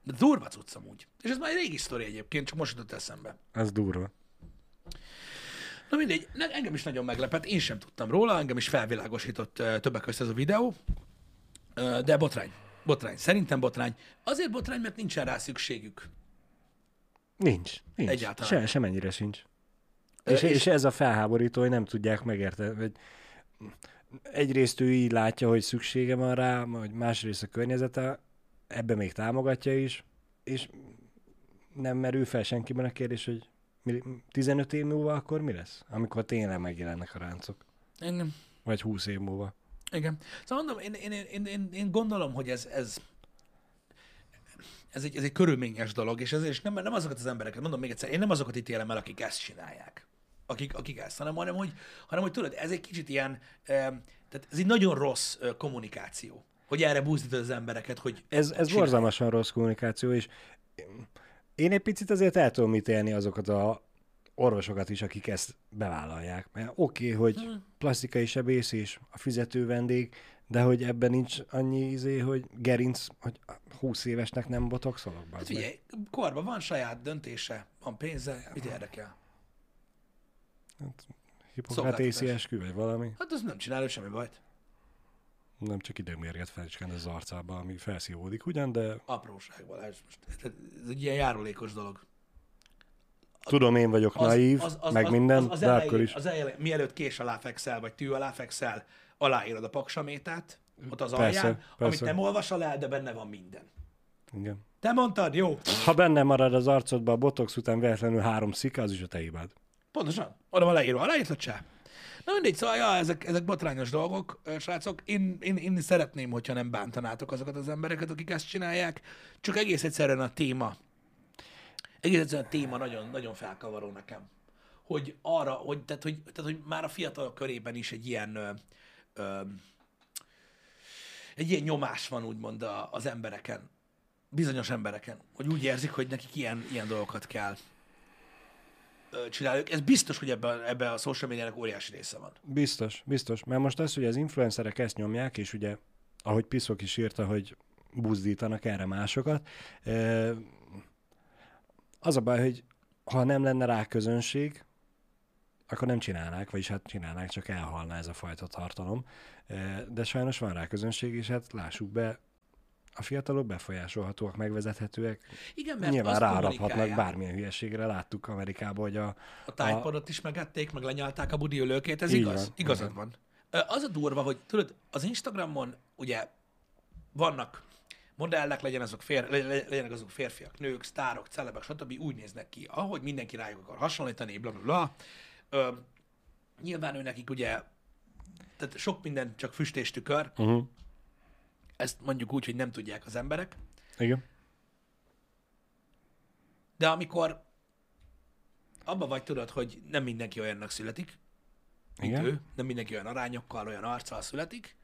De durva cucc amúgy. És ez már egy régi sztori egyébként, csak most jutott eszembe. Ez durva. Na mindegy, engem is nagyon meglepett, én sem tudtam róla, engem is felvilágosított többek között ez a videó, de botrány. Botrány. Szerintem botrány. Azért botrány, mert nincsen rá szükségük. Nincs. nincs. Egyáltalán. Se, semennyire sincs. Ö, És, és- és ez a felháborító, hogy nem tudják megérteni. Hogy egyrészt ő így látja, hogy szüksége van rá, vagy másrészt a környezete, ebbe még támogatja is, és nem merül fel senkiben a kérdés, hogy mi- 15 év múlva akkor mi lesz? Amikor tényleg megjelennek a ráncok. Engem. Vagy 20 év múlva. Igen. Szóval mondom, én, én, én, én, én gondolom, hogy ez, ez, ez, egy, ez egy körülményes dolog, és ezért és nem, nem azokat az embereket, mondom még egyszer, én nem azokat ítélem el, akik ezt csinálják. Akik, akik ezt, hanem, hanem, hogy, hanem, hogy tudod, ez egy kicsit ilyen, eh, tehát ez egy nagyon rossz eh, kommunikáció, hogy erre buzdítod az embereket, hogy Ez, ez borzalmasan rossz kommunikáció, és én egy picit azért el tudom ítélni azokat a orvosokat is, akik ezt bevállalják. Mert oké, okay, hogy plastikai sebész és a fizető vendég, de hogy ebben nincs annyi izé, hogy gerinc, hogy 20 évesnek nem botoxolok. Hát figyelj, korban van saját döntése, van pénze, mit érdekel? Hipokratészi szolgáltatás. eskü, vagy valami. Hát az nem csinál ő semmi bajt. Nem csak idegmérget felicskend az arcába, ami felszívódik ugyan, de Apróság, Balázs. Most, ez egy ilyen járulékos dolog. tudom, én vagyok naív, meg minden, az, az de elején, akkor is. Az elején, mielőtt kés alá fekszel, vagy tű alá fekszel, aláírod a paksamétát, ott az Persze, alján, amit persze. nem olvasol el, de benne van minden. Igen. Te mondtad, jó? Ha benne marad az arcodba a botox után véletlenül három szika, az is a te hibád. Pontosan. Oda van leírva. Aláírtad se. Na mindegy, szóval ja, ezek, ezek botrányos dolgok, srácok. Én, én, én szeretném, hogyha nem bántanátok azokat az embereket, akik ezt csinálják. Csak egész egyszerűen a téma. Egész egyszerűen a téma nagyon, nagyon felkavaró nekem. Hogy arra, hogy, tehát, hogy, tehát, hogy már a fiatalok körében is egy ilyen ö, ö, egy ilyen nyomás van úgymond a, az embereken, bizonyos embereken, hogy úgy érzik, hogy nekik ilyen, ilyen dolgokat kell csináljuk. Ez biztos, hogy ebben ebbe a social médiának óriási része van. Biztos, biztos. Mert most az, hogy az influencerek ezt nyomják, és ugye ahogy Piszok is írta, hogy buzdítanak erre másokat. Az a baj, hogy ha nem lenne rá közönség, akkor nem csinálnák, vagyis hát csinálnák, csak elhalna ez a fajta tartalom. De sajnos van rá közönség, és hát lássuk be, a fiatalok befolyásolhatóak, megvezethetőek, Igen, mert nyilván kommunikálják. bármilyen hülyeségre. Láttuk Amerikában, hogy a, A tájpadot is megették, meg lenyalták a budi ülőkét, ez Így igaz? van, Igazad van. Ö, Az a durva, hogy tudod, az Instagramon ugye vannak modellek, legyen azok fér, le- le- legyenek azok férfiak, nők, sztárok, celebek, stb. úgy néznek ki, ahogy mindenki rájuk akar hasonlítani, bla bla bla. Ö, nyilván ő nekik ugye, tehát sok minden csak füst és tükör, uh-huh. ezt mondjuk úgy, hogy nem tudják az emberek, igen, de amikor abba vagy tudod, hogy nem mindenki olyannak születik, mint Igen. ő, nem mindenki olyan arányokkal, olyan arccal születik,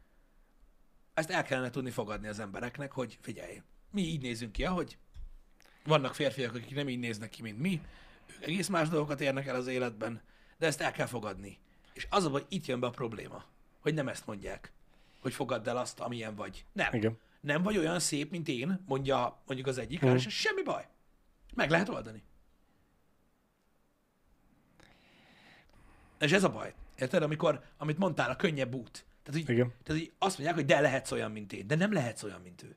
ezt el kellene tudni fogadni az embereknek, hogy figyelj, mi így nézünk ki, ahogy vannak férfiak, akik nem így néznek ki, mint mi, ők egész más dolgokat érnek el az életben, de ezt el kell fogadni. És az a baj, itt jön be a probléma, hogy nem ezt mondják, hogy fogadd el azt, amilyen vagy. Nem. igen. Nem vagy olyan szép, mint én, mondja mondjuk az egyik, mm. és semmi baj. Meg lehet oldani. És ez a baj. Érted? Amikor, amit mondtál, a könnyebb út. Tehát, így, Igen. tehát így azt mondják, hogy de lehetsz olyan, mint én. De nem lehetsz olyan, mint ő.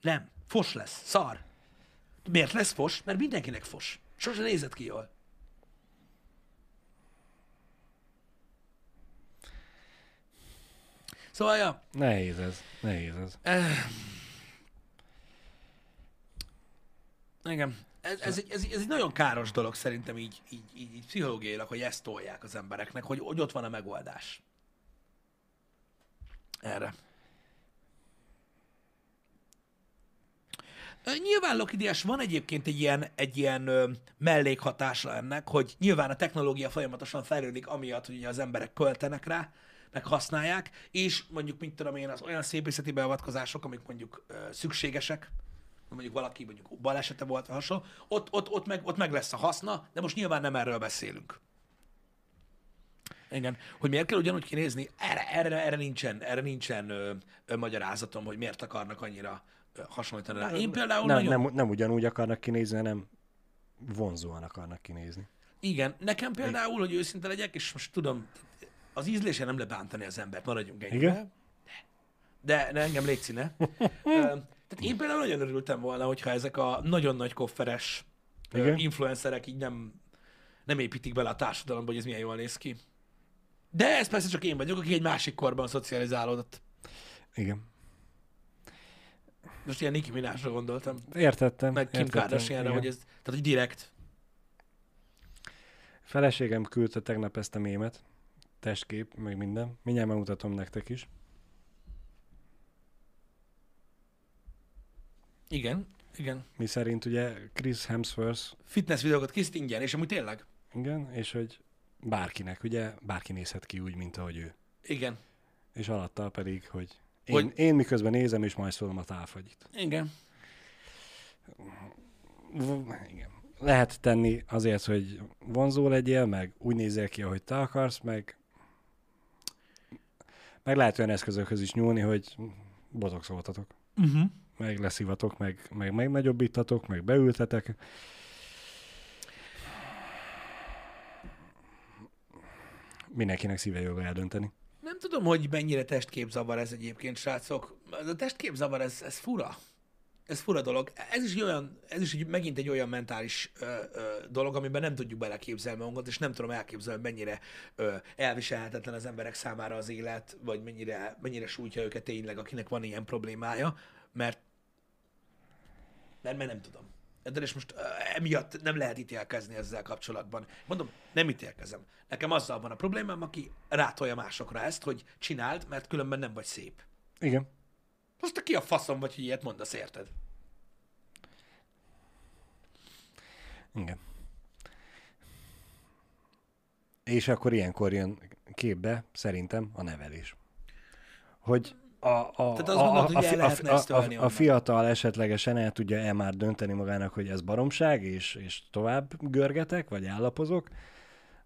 Nem. Fos lesz. Szar. Miért lesz fos? Mert mindenkinek fos. Sose nézett ki jól. Szóval, ja, Nehéz ez, nehéz ez. Igen. Ez, ez, egy, ez, ez egy nagyon káros dolog szerintem így, így, így, így pszichológiailag, hogy ezt tolják az embereknek, hogy, hogy ott van a megoldás. Erre. Nyilván Lokidiás van egyébként egy ilyen, egy ilyen ö, mellékhatása ennek, hogy nyilván a technológia folyamatosan fejlődik, amiatt, hogy ugye az emberek költenek rá, használják, és mondjuk, mint tudom én, az olyan szépészeti beavatkozások, amik mondjuk ö, szükségesek, mondjuk valaki mondjuk balesete volt, vagy hasonló, ott, ott, ott, meg, ott meg lesz a haszna, de most nyilván nem erről beszélünk. Igen. Hogy miért kell ugyanúgy kinézni? Erre, erre, erre nincsen, erre nincsen ö, ö, magyarázatom, hogy miért akarnak annyira ö, hasonlítani rá. Én például Nem, nagyon... nem, nem ugyanúgy akarnak kinézni, hanem vonzóan akarnak kinézni. Igen, nekem például, hogy őszinte legyek, és most tudom, az ízlése nem lebántani az embert, maradjunk ennyibe. Igen? De, de engem légy színe. <laughs> Tehát én például nagyon örültem volna, hogyha ezek a nagyon nagy kofferes Igen? influencerek így nem, nem építik bele a társadalomba, hogy ez milyen jól néz ki. De ez persze csak én vagyok, aki egy másik korban szocializálódott. Igen. Most ilyen Nicki Minajra gondoltam, Értettem. meg Kim Kardashianra, hogy ez, tehát hogy direkt. Feleségem küldte tegnap ezt a mémet. Testkép, meg minden. Mindjárt megmutatom nektek is. Igen, igen. Mi szerint ugye Chris Hemsworth, Fitness videókat készít ingyen, és amúgy tényleg. igen, és hogy bárkinek, ugye, bárki nézhet ki úgy, mint ahogy ő. Igen, És alatta pedig, hogy én, Hogy- én miközben nézem, és majd szólom a tálfagyit. igen. V- igen. Lehet tenni azért, hogy vonzó legyél, meg úgy nézzél ki, ahogy te akarsz, meg meg lehet olyan eszközökhöz is nyúlni, hogy botoxoltatok. Uh-huh. meg leszivatok, meg, meg megnagyobbítatok, meg beültetek. Mindenkinek szíve joga eldönteni. Nem tudom, hogy mennyire testképzavar ez egyébként, srácok. A testképzavar, ez, ez fura. Ez fura dolog. Ez is, egy olyan, ez is egy, megint egy olyan mentális ö, ö, dolog, amiben nem tudjuk beleképzelni magunkat, és nem tudom elképzelni, mennyire ö, elviselhetetlen az emberek számára az élet, vagy mennyire, mennyire sújtja őket tényleg, akinek van ilyen problémája, mert mert, mert nem tudom. De és most emiatt nem lehet ítélkezni ezzel kapcsolatban. Mondom, nem ítélkezem. Nekem azzal van a problémám, aki rátolja másokra ezt, hogy csináld, mert különben nem vagy szép. Igen. Te ki a faszom vagy, hogy ilyet mondasz, érted? Igen. És akkor ilyenkor jön képbe, szerintem, a nevelés. Hogy a, a, Tehát azt a, gondolod, a, hogy a, el fi- lehetne a, ezt a, ölni a, onnan? a fiatal esetlegesen el tudja-e már dönteni magának, hogy ez baromság, és, és tovább görgetek, vagy állapozok,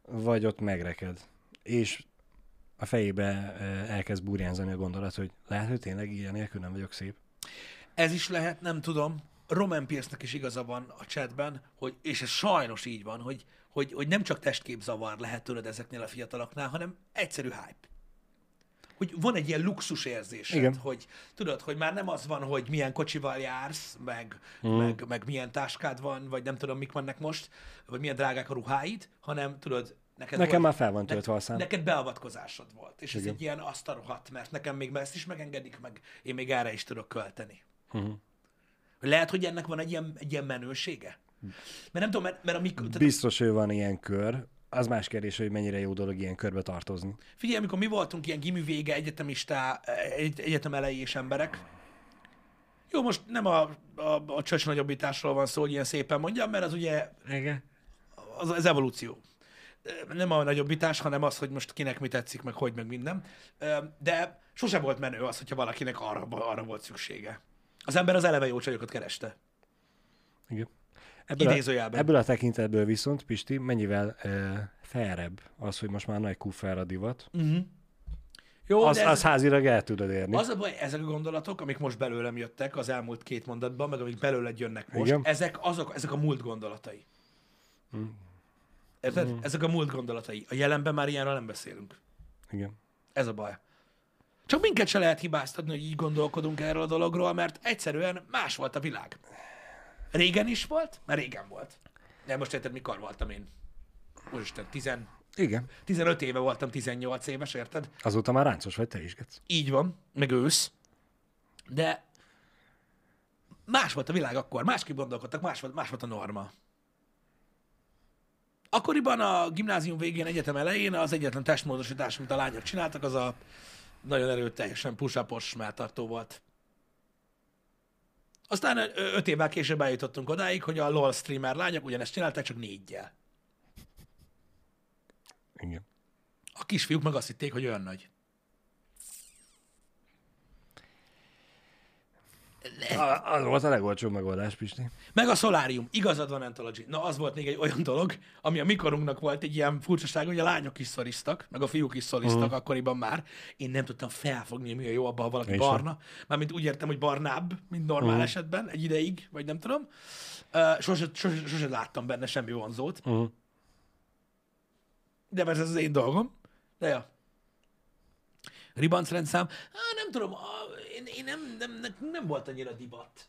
vagy ott megreked. És a fejébe elkezd burjánzani a gondolat, hogy lehet, hogy tényleg ilyen nélkül nem vagyok szép. Ez is lehet, nem tudom. Roman Pierce-nek is igaza van a chatben, hogy, és ez sajnos így van, hogy, hogy, hogy nem csak testképzavar lehet tőled ezeknél a fiataloknál, hanem egyszerű hype. Hogy van egy ilyen luxus Igen. hogy tudod, hogy már nem az van, hogy milyen kocsival jársz, meg, mm. meg, meg milyen táskád van, vagy nem tudom, mik vannak most, vagy milyen drágák a ruháid, hanem tudod, neked Nekem volt, már fel van töltve a szám. Neked beavatkozásod volt, és ez Igen. egy ilyen azt a rohadt, mert nekem még ezt is megengedik, meg én még erre is tudok költeni. Uh-huh. Lehet, hogy ennek van egy ilyen, egy ilyen menősége? Mert nem tudom, mert, mert amikor, tehát Biztos, hogy van ilyen kör. Az más kérdés, hogy mennyire jó dolog ilyen körbe tartozni. figyelj, amikor mi voltunk ilyen gimi vége, egyetemistá, egy, egyetem elejés emberek, jó, most nem a, a, a csöcs nagyobbításról van szó, hogy ilyen szépen mondjam, mert az ugye Igen. az, az evolúció. Nem a nagyobbítás, hanem az, hogy most kinek mi tetszik, meg hogy, meg minden. De sose volt menő az, hogyha valakinek arra, arra volt szüksége. Az ember az eleve jó csajokat kereste. Igen. Ebből a, Idézőjelben. ebből a tekintetből viszont, Pisti, mennyivel uh, felrebb az, hogy most már nagy kuffer a divat. Jó, Az, ez, az házilag el tudod érni. az a baj, ezek a gondolatok, amik most belőlem jöttek az elmúlt két mondatban, meg amik belőled jönnek most, Igen. ezek, azok, ezek a múlt gondolatai. Érted? Ezek a múlt gondolatai. A jelenben már ilyenről nem beszélünk. Igen. Ez a baj. Csak minket se lehet hibáztatni, hogy így gondolkodunk erről a dologról, mert egyszerűen más volt a világ. Régen is volt, mert régen volt. De most érted, mikor voltam én? Úristen, 10, Igen. 15 éve voltam 18 éves, érted? Azóta már ráncos vagy te is, Gec. Így van, meg ősz. De más volt a világ akkor, másképp gondolkodtak, más volt, más volt a norma. Akkoriban a gimnázium végén, egyetem elején az egyetlen testmódosítás, amit a lányok csináltak, az a nagyon erőteljesen push melltartó volt. Aztán öt évvel később eljutottunk odáig, hogy a LOL streamer lányok ugyanezt csinálták, csak négyel. Igen. A kisfiúk meg azt hitték, hogy olyan nagy. A- Az volt a legolcsóbb megoldás, Pisti. Meg a szolárium. Igazad van, Anthology. Na, az volt még egy olyan dolog, ami a mikorunknak volt egy ilyen furcsaság, hogy a lányok is szoriztak, meg a fiúk is szoriztak uh-huh. akkoriban már. Én nem tudtam felfogni, mi a jó abban, ha valaki Én sem. barna. Mármint úgy értem, hogy barnább, mint normál uh-huh. esetben, egy ideig, vagy nem tudom. Uh, sose, sose, sose láttam benne semmi vonzót. Uh-huh. De ez az én dolgom. De ja. Ribanc rendszám. Á, nem tudom, a, én, én nem, nem, nem, volt annyira divat.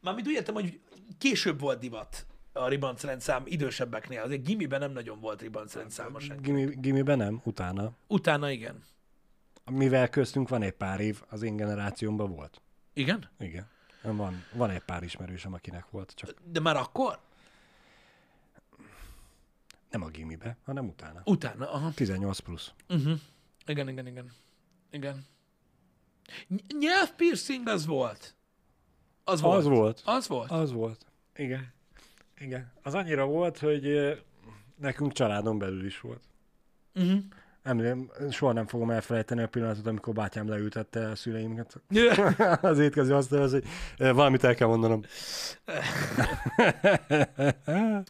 Mármint úgy értem, hogy később volt divat a ribanc rendszám idősebbeknél. Azért gimiben nem nagyon volt ribanc rendszáma senki. Gimi, gimiben nem, utána. Utána igen. Mivel köztünk van egy pár év, az én generációmban volt. Igen? Igen. Van, van egy pár ismerősöm, akinek volt, csak De már akkor? nem a gimibe, hanem utána. Utána, aha. 18 plusz. Uh-huh. Igen, igen, igen. Igen. Ny- nyelvpiercing az volt. Az volt. Az volt. Az volt. Az volt. Igen. Igen. Az annyira volt, hogy nekünk családon belül is volt. Uh-huh. Emlékszem, soha nem fogom elfelejteni a pillanatot, amikor bátyám leültette a szüleimet Yeah. <laughs> az étkező asztalhoz, hogy valamit el kell mondanom.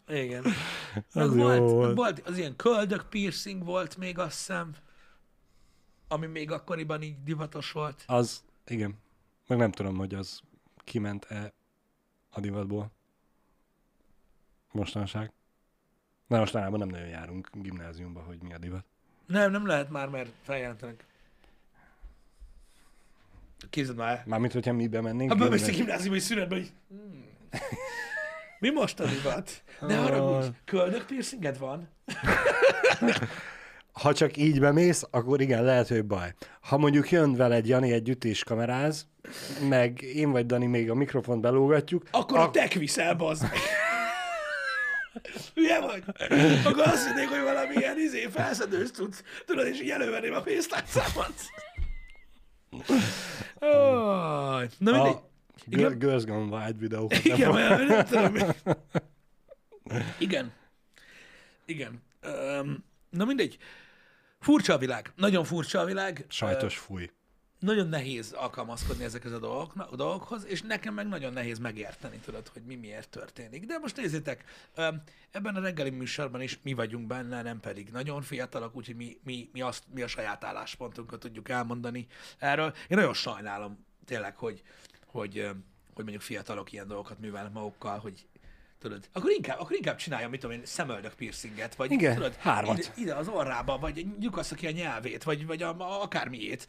Igen. <laughs> Az volt, volt. volt, az ilyen köldök piercing volt még, azt hiszem, ami még akkoriban így divatos volt. Az, igen. Meg nem tudom, hogy az kiment-e a divatból. Mostanság. Na mostanában nem nagyon járunk gimnáziumba, hogy mi a divat. Nem, nem lehet már, mert feljelentenek. Képzeld már. Mármint, hogyha mi bemennénk. Ha bemész a minden- gimnáziumi szünetbe, hogy... Hmm. Mi most a divat? Ne Ah. haragudj, köldök piercinged van? <laughs> Ha csak így bemész, akkor igen, lehet, hogy baj. Ha mondjuk jön veled Jani együtt és kameráz, meg én vagy Dani még a mikrofont belógatjuk, Akkor a tek viszel, bazd. <laughs> Hülye vagy? Akkor azt hinnék, hogy valami ilyen izé felszedős tudsz, tudod, és így elővenném a pénztárcámat. Oh, na mindegy. a Igen. Gir- Girls Gone Wild videó. Igen, mert nem <laughs> tudom. Igen. Igen. Um, na mindegy. Furcsa a világ. Nagyon furcsa a világ. Sajtos fúj. nagyon nehéz alkalmazkodni ezekhez a dolgokna- a dolgokhoz, és nekem meg nagyon nehéz megérteni, tudod, hogy mi miért történik. De most nézzétek, ebben a reggeli műsorban is mi vagyunk benne, nem pedig nagyon fiatalok, úgyhogy mi, mi, mi, azt, mi a saját álláspontunkat tudjuk elmondani erről. Én nagyon sajnálom tényleg, hogy, hogy, hogy mondjuk fiatalok ilyen dolgokat művelnek magukkal, hogy tudod, akkor inkább, akkor inkább csinálja, mit tudom én, szemöldök piercinget, vagy Igen, tudod, hármat. Ide, ide, az orrába, vagy nyugassza ki a nyelvét, vagy, vagy a, a, akármiét,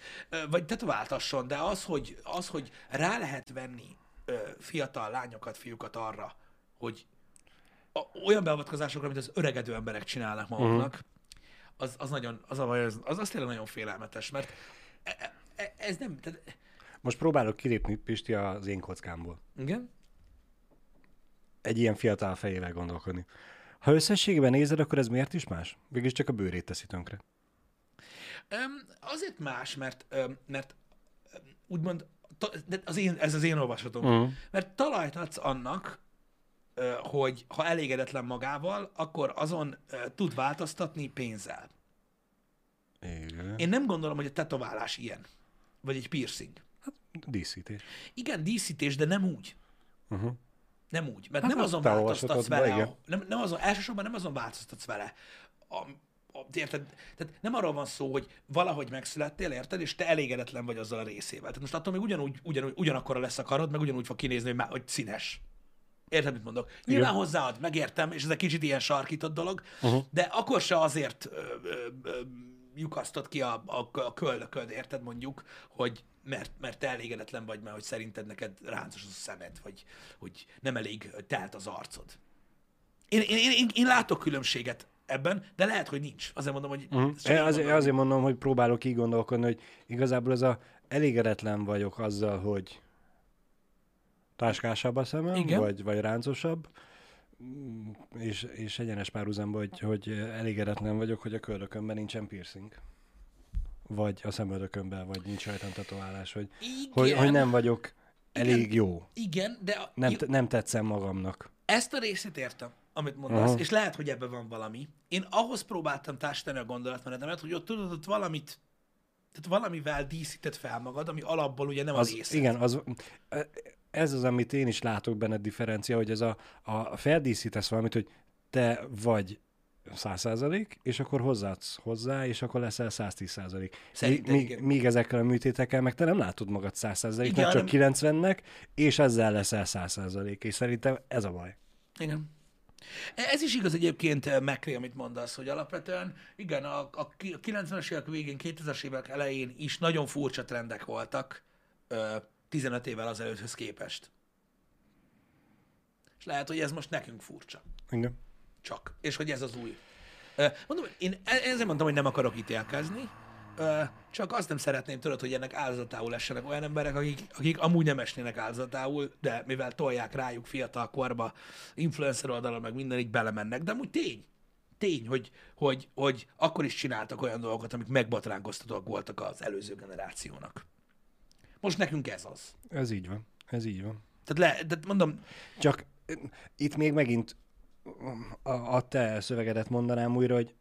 vagy tetováltasson, de az, hogy, az, hogy rá lehet venni ö, fiatal lányokat, fiúkat arra, hogy a, olyan beavatkozásokra, amit az öregedő emberek csinálnak maguknak, uh-huh. az, az nagyon, az, a, az, az, az tényleg nagyon félelmetes, mert e, e, ez nem, tehát, Most próbálok kilépni, Pisti, az én kockámból. igen? Egy ilyen fiatal fejével gondolkodni. Ha összességében nézed, akkor ez miért is más? Végülis csak a bőrét teszi tönkre. Öm, azért más, mert, öm, mert öm, úgymond, ta- de az én, ez az én olvasatom, uh-huh. mert talajt adsz annak, hogy ha elégedetlen magával, akkor azon tud változtatni pénzzel. Igen. Én nem gondolom, hogy a tetoválás ilyen, vagy egy piercing. Díszítés. Igen, díszítés, de nem úgy. Uh-huh. Nem úgy. Mert Hát nem azon változtatsz vele. igen. A, nem, nem azon, elsősorban nem azon változtatsz vele. A, érted? Tehát nem arról van szó, hogy valahogy megszülettél, érted, és te elégedetlen vagy azzal a részével. Tehát most attól még ugyanúgy, ugyanúgy, ugyanakkor lesz a karod, meg ugyanúgy fog kinézni, hogy, má, hogy színes. Érted, mit mondok? Nyilván hozzáad, megértem, és ez egy kicsit ilyen sarkított dolog, uh-huh. de akkor se azért ö, ö, ö, lyukasztott ki a, a, a köldököd, érted mondjuk, hogy mert, mert te elégedetlen vagy, mert hogy szerinted neked ráncos az a szemed, vagy hogy nem elég telt az arcod. Én, én, én, én, én látok különbséget ebben, de lehet, hogy nincs. Azért mondom, hogy... Csak így Azért, mondom. azért mondom, hogy próbálok így gondolkodni, hogy igazából ez a elégedetlen vagyok azzal, hogy táskásabb a szemem, Igen. vagy, vagy ráncosabb, Mm, és, és egyenes párhuzamba, hogy, hogy elégedetlen vagyok, hogy a köldökömben nincsen piercing. Vagy a szemöldökömben, vagy nincs rajtam tetoválás, hogy, Igen, hogy, hogy nem vagyok elég Igen. jó. Igen, de a, Nem, nem tetszem magamnak. Ezt a részét értem, amit mondasz, Aha. és lehet, hogy ebben van valami. Én ahhoz próbáltam társítani a gondolatmenetemet, hogy ott tudod, ott valamit, tehát valamivel díszített fel magad, ami alapból ugye nem az, Az, részed. igen, az, ez az, amit én is látok benne differencia, hogy ez a, a feldíszítesz valamit, hogy te vagy 100% és akkor hozzáadsz hozzá, és akkor leszel 110%. Szerintem míg, igen. míg ezekkel a műtétekkel meg te nem látod magad 100%-nek, Igen, csak hanem- 90-nek, és ezzel leszel 100%, és szerintem ez a baj. Igen. Ez is igaz egyébként, Mekri, amit mondasz, hogy alapvetően, igen, a, a 90-es évek végén, 2000-es évek elején is nagyon furcsa trendek voltak ö, 15 évvel azelőtthöz képest. És lehet, hogy ez most nekünk furcsa. Igen. Csak. És hogy ez az új. Mondom, én e- ezért mondtam, hogy nem akarok ítélkezni, csak azt nem szeretném, tudod, hogy ennek áldozatául essenek olyan emberek, akik, akik amúgy nem esnének áldozatául, de mivel tolják rájuk fiatal korba, influencer oldalon, meg minden így belemennek, de amúgy tény. Tény, hogy, hogy, hogy akkor is csináltak olyan dolgokat, amik megbatránkoztatóak voltak az előző generációnak. Most nekünk ez az. Ez így van. Ez így van. Tehát, le, de mondom, Csak itt még megint a, a te szövegedet mondanám újra, hogy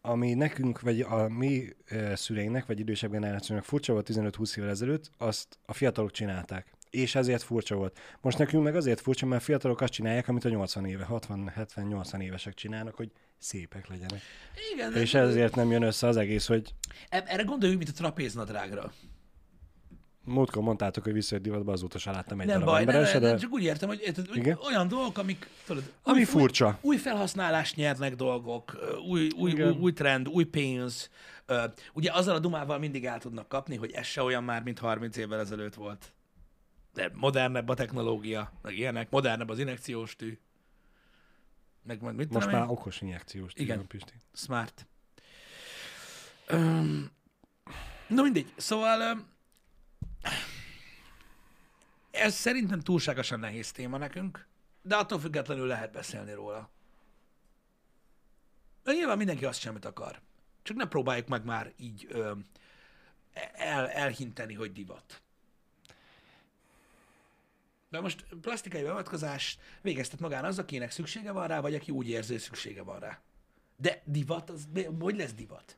ami nekünk, vagy a mi szüleinknek, vagy idősebb generációnak furcsa volt 15-20 évvel ezelőtt, azt a fiatalok csinálták. És ezért furcsa volt. Most nekünk meg azért furcsa, mert a fiatalok azt csinálják, amit a 80 éve, 60, 70, 80 évesek csinálnak, hogy szépek legyenek. igen, És ezért nem jön össze az egész, hogy erre gondoljunk, mint a trapéznadrágra. Múltkor mondtátok, hogy visszajött divatba, azóta se láttam egy Nem baj, nem, nem, se, nem, de csak úgy értem, hogy, hogy Igen? olyan dolgok, amik tudod, Ami új, furcsa. Új, új felhasználást nyernek dolgok, új, új, új, Igen. új trend, új pénz. Ugye azzal a dumával mindig el tudnak kapni, hogy ez se olyan már, mint 30 évvel ezelőtt volt. De modernebb a technológia, meg ilyenek, modernebb az injekciós tű. Meg majd mit most már én? okos injekciós Igen. Igen. Pisti. Smart. Um, na mindegy, szóval um, ez szerintem túlságosan nehéz téma nekünk, de attól függetlenül lehet beszélni róla. De nyilván mindenki azt sem, amit akar. Csak ne próbáljuk meg már így ö, el, elhinteni, hogy divat. De most plastikai beavatkozás végeztet magán az, akinek szüksége van rá, vagy aki úgy érzi, hogy szüksége van rá. De divat, az, hogy lesz divat?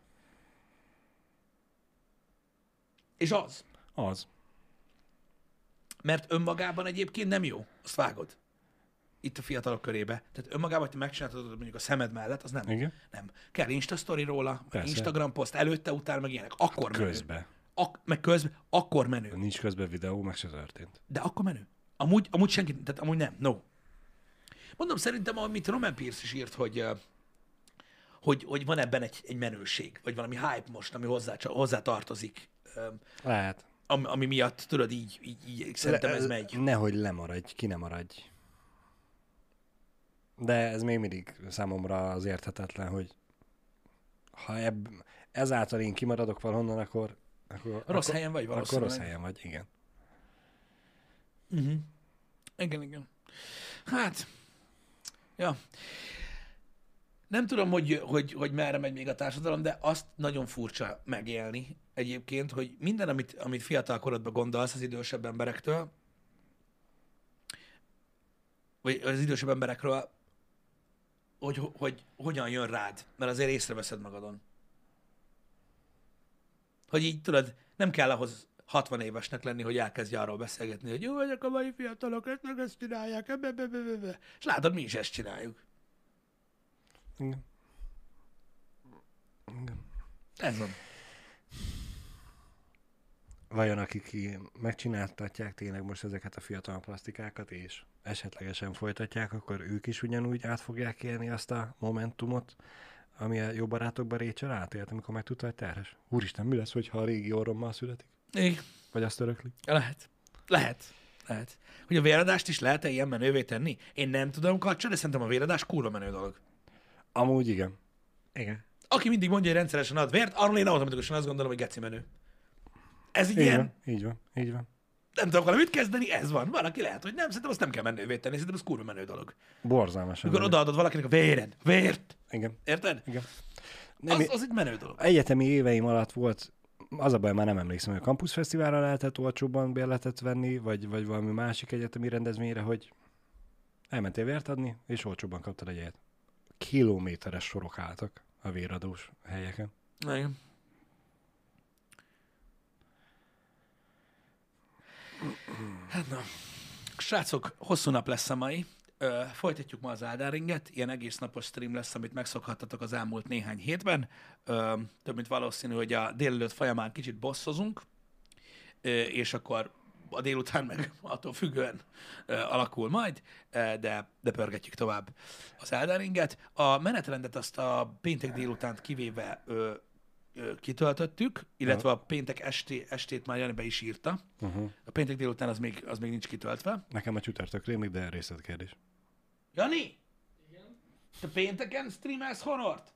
És az. Az. Mert önmagában egyébként nem jó. Azt vágod. Itt a fiatalok körébe. Tehát önmagában, hogy te megcsináltad mondjuk a szemed mellett, az nem. Igen. Nem. Kell Insta story róla, Persze. Instagram poszt előtte, utána, meg ilyenek. Akkor menő. Közbe. Ak- meg közben, akkor menő. Nincs közben videó, meg se történt. De akkor menő. Amúgy, amúgy senki, tehát amúgy nem. No. Mondom, szerintem, amit Roman Pierce is írt, hogy, hogy, hogy van ebben egy, egy menőség, vagy valami hype most, ami hozzá, hozzá tartozik, Lehet. Ami, ami miatt, tudod, így, így, így szerintem ez megy. Nehogy lemaradj, ki ne maradj. De ez még mindig számomra az érthetetlen, hogy ha ebb, ezáltal én kimaradok valahonnan, akkor, akkor, Rossz akkor, helyen vagy akkor valószínűleg. rossz helyen vagy, igen. Uh-huh. Igen, igen. Hát, ja. Nem tudom, hogy, hogy, hogy merre megy még a társadalom, de azt nagyon furcsa megélni egyébként, hogy minden, amit, amit fiatal korodban gondolsz az idősebb emberektől, vagy az idősebb emberekről, hogy, hogy hogyan jön rád, mert azért észreveszed magadon. Hogy így tudod, nem kell ahhoz 60 évesnek lenni, hogy elkezdje arról beszélgetni, hogy jó, ezek a mai fiatalok ezt meg ezt csinálják, ebbe, ebbe, ebbe, ebbe. és látod, mi is ezt csináljuk. Igen. igen. Ez van. Vajon akik ki megcsináltatják tényleg most ezeket a fiatal plastikákat, és esetlegesen folytatják, akkor ők is ugyanúgy át fogják élni azt a momentumot, ami a jó barátokban Rachel átélt, amikor megtudta, hogy terhes. Úristen, mi lesz, hogyha a régi orrommal születik? Igen. Vagy azt örökli? Lehet. Lehet. Lehet. Hogy a véradást is lehet-e ilyen menővé tenni? Én nem tudom, kacsa, de szerintem a véradás kurva menő dolog. Amúgy igen. Igen. Aki mindig mondja, hogy rendszeresen ad vért, arról én automatikusan azt gondolom, hogy geci menő. Ez így ilyen, van, így van, így van. nem tudok vele mit kezdeni, ez van. Van, aki lehet, hogy nem, szerintem azt nem kell menővé tenni, szerintem az kurva menő dolog. Borzalmasan. Amikor odaadod valakinek a véred, vért, Igen, érted? igen. Nem, Az, az egy menő dolog. egyetemi éveim alatt volt, az a baj, már nem emlékszem, hogy a Campus Fesztiválra lehetett olcsóbban bérletet venni, vagy, vagy valami másik egyetemi rendezvényre, hogy elmentél vért adni, és olcsóbban kaptad egy helyet. Kilométeres sorok álltak a véradós helyeken. Igen. Hát na. Srácok, hosszú nap lesz a mai. Ö, folytatjuk ma az Áldáringet. Ilyen egész napos stream lesz, amit megszokhattatok az elmúlt néhány hétben. Ö, több mint valószínű, hogy a délelőtt folyamán kicsit bosszozunk, ö, és akkor a délután meg <laughs> attól függően ö, alakul majd, ö, de, de pörgetjük tovább az Eldaringet. A menetrendet azt a péntek délutánt kivéve ö, ö, kitöltöttük, illetve a péntek esté, estét már Jani be is írta. Uh-huh. A péntek délután az még, az még nincs kitöltve. Nekem a csütörtök rémlik, de részletkérdés. Jani! Igen? Te pénteken streamelsz horrort?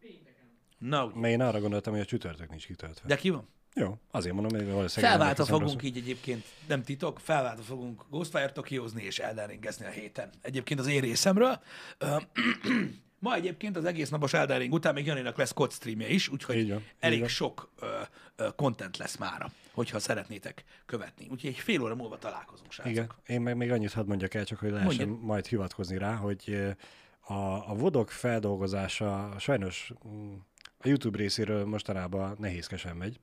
Pénteken. Na, ugye. Mert én arra gondoltam, hogy a csütörtök nincs kitöltve. De... De ki van? Jó, azért mondom, hogy valószínűleg... Felváltva fogunk így egyébként, nem titok, felváltva fogunk Ghostfire Tokiózni és Eldaringezni a héten. Egyébként az én részemről. <clears throat> Ma egyébként az egész napos Eldaring után még Janinak lesz kod streamje is, úgyhogy Így van, így elég van. sok content lesz mára, hogyha szeretnétek követni. Úgyhogy egy fél óra múlva találkozunk, srácok. Igen, én meg még annyit hadd mondjak el, csak hogy lehessen Mondjad. majd hivatkozni rá, hogy a, a vodok feldolgozása sajnos mm, a YouTube részéről mostanában nehézkesen megy.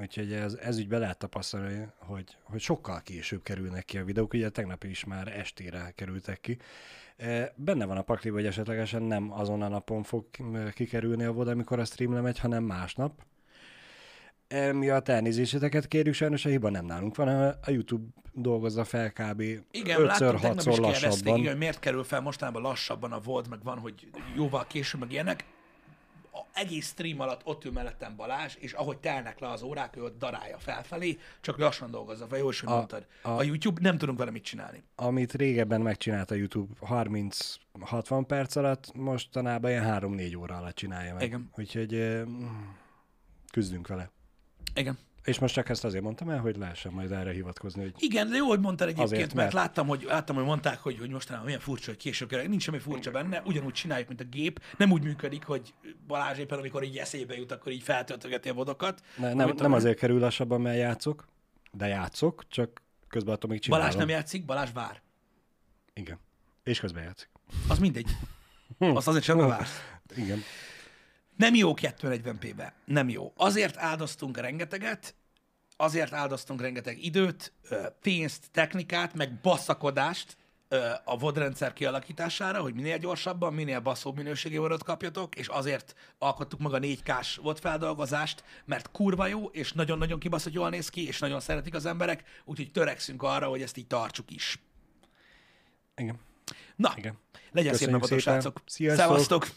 Úgyhogy ez, ez ügyben lehet tapasztalni, hogy, hogy sokkal később kerülnek ki a videók, ugye tegnap is már estére kerültek ki. Eh, Benne van a pakliba, hogy esetlegesen nem azon a napon fog kikerülni a VOD, amikor a stream lemegy, hanem másnap. Emiatt elnézéseteket kérjük, sajnos a hiba nem nálunk van, a YouTube dolgozza fel kb. Igen, ötször, láttam, tegnap is lassabban. igen, hogy miért kerül fel mostanában lassabban a volt, meg van, hogy jóval később, meg ilyenek. A egész stream alatt ott ül mellettem Balázs, és ahogy telnek le az órák, ő ott darálja felfelé, csak lassan dolgozza fel, jó hogy A- mondtad. A, a- YouTube nem tudunk vele mit csinálni. Amit régebben megcsinált a YouTube 30-60 perc alatt, mostanában ilyen 3-4 óra alatt csinálja meg. Igen. Úgyhogy eh, küzdünk vele. Igen. És most csak ezt azért mondtam el, hogy lehessen majd erre hivatkozni, hogy Igen, de jó, hogy mondtad egyébként, Azért, mert, mert- láttam, hogy, láttam, hogy mondták, hogy, hogy mostanában milyen furcsa, hogy később. Nincs semmi furcsa benne, ugyanúgy csináljuk, mint a gép. Nem úgy működik, hogy Balázs éppen, amikor így eszébe jut, akkor így feltöltögeti a vodokat. ne, nem, nem azért kerül lassabban, mert játszok, de játszok, csak közben attól még csinálom. Balázs nem játszik, Balázs vár. Igen. És közben játszik. Az mindegy. Azt azért sem vársz. Igen. Nem jó 240p-be. Nem jó. Azért áldoztunk rengeteget, azért áldoztunk rengeteg időt, pénzt, technikát, meg basszakodást a VOD rendszer kialakítására, hogy minél gyorsabban, minél basszóbb minőségi vodot kapjatok, és azért alkottuk meg a 4K-s VOD feldolgozást, mert kurva jó, és nagyon-nagyon kibaszott jól néz ki, és nagyon szeretik az emberek, úgyhogy törekszünk arra, hogy ezt így tartsuk is. Igen. Na, Igen. legyen szép Köszönjük napotok, szépen. srácok. Sziasztok. Szevasztok!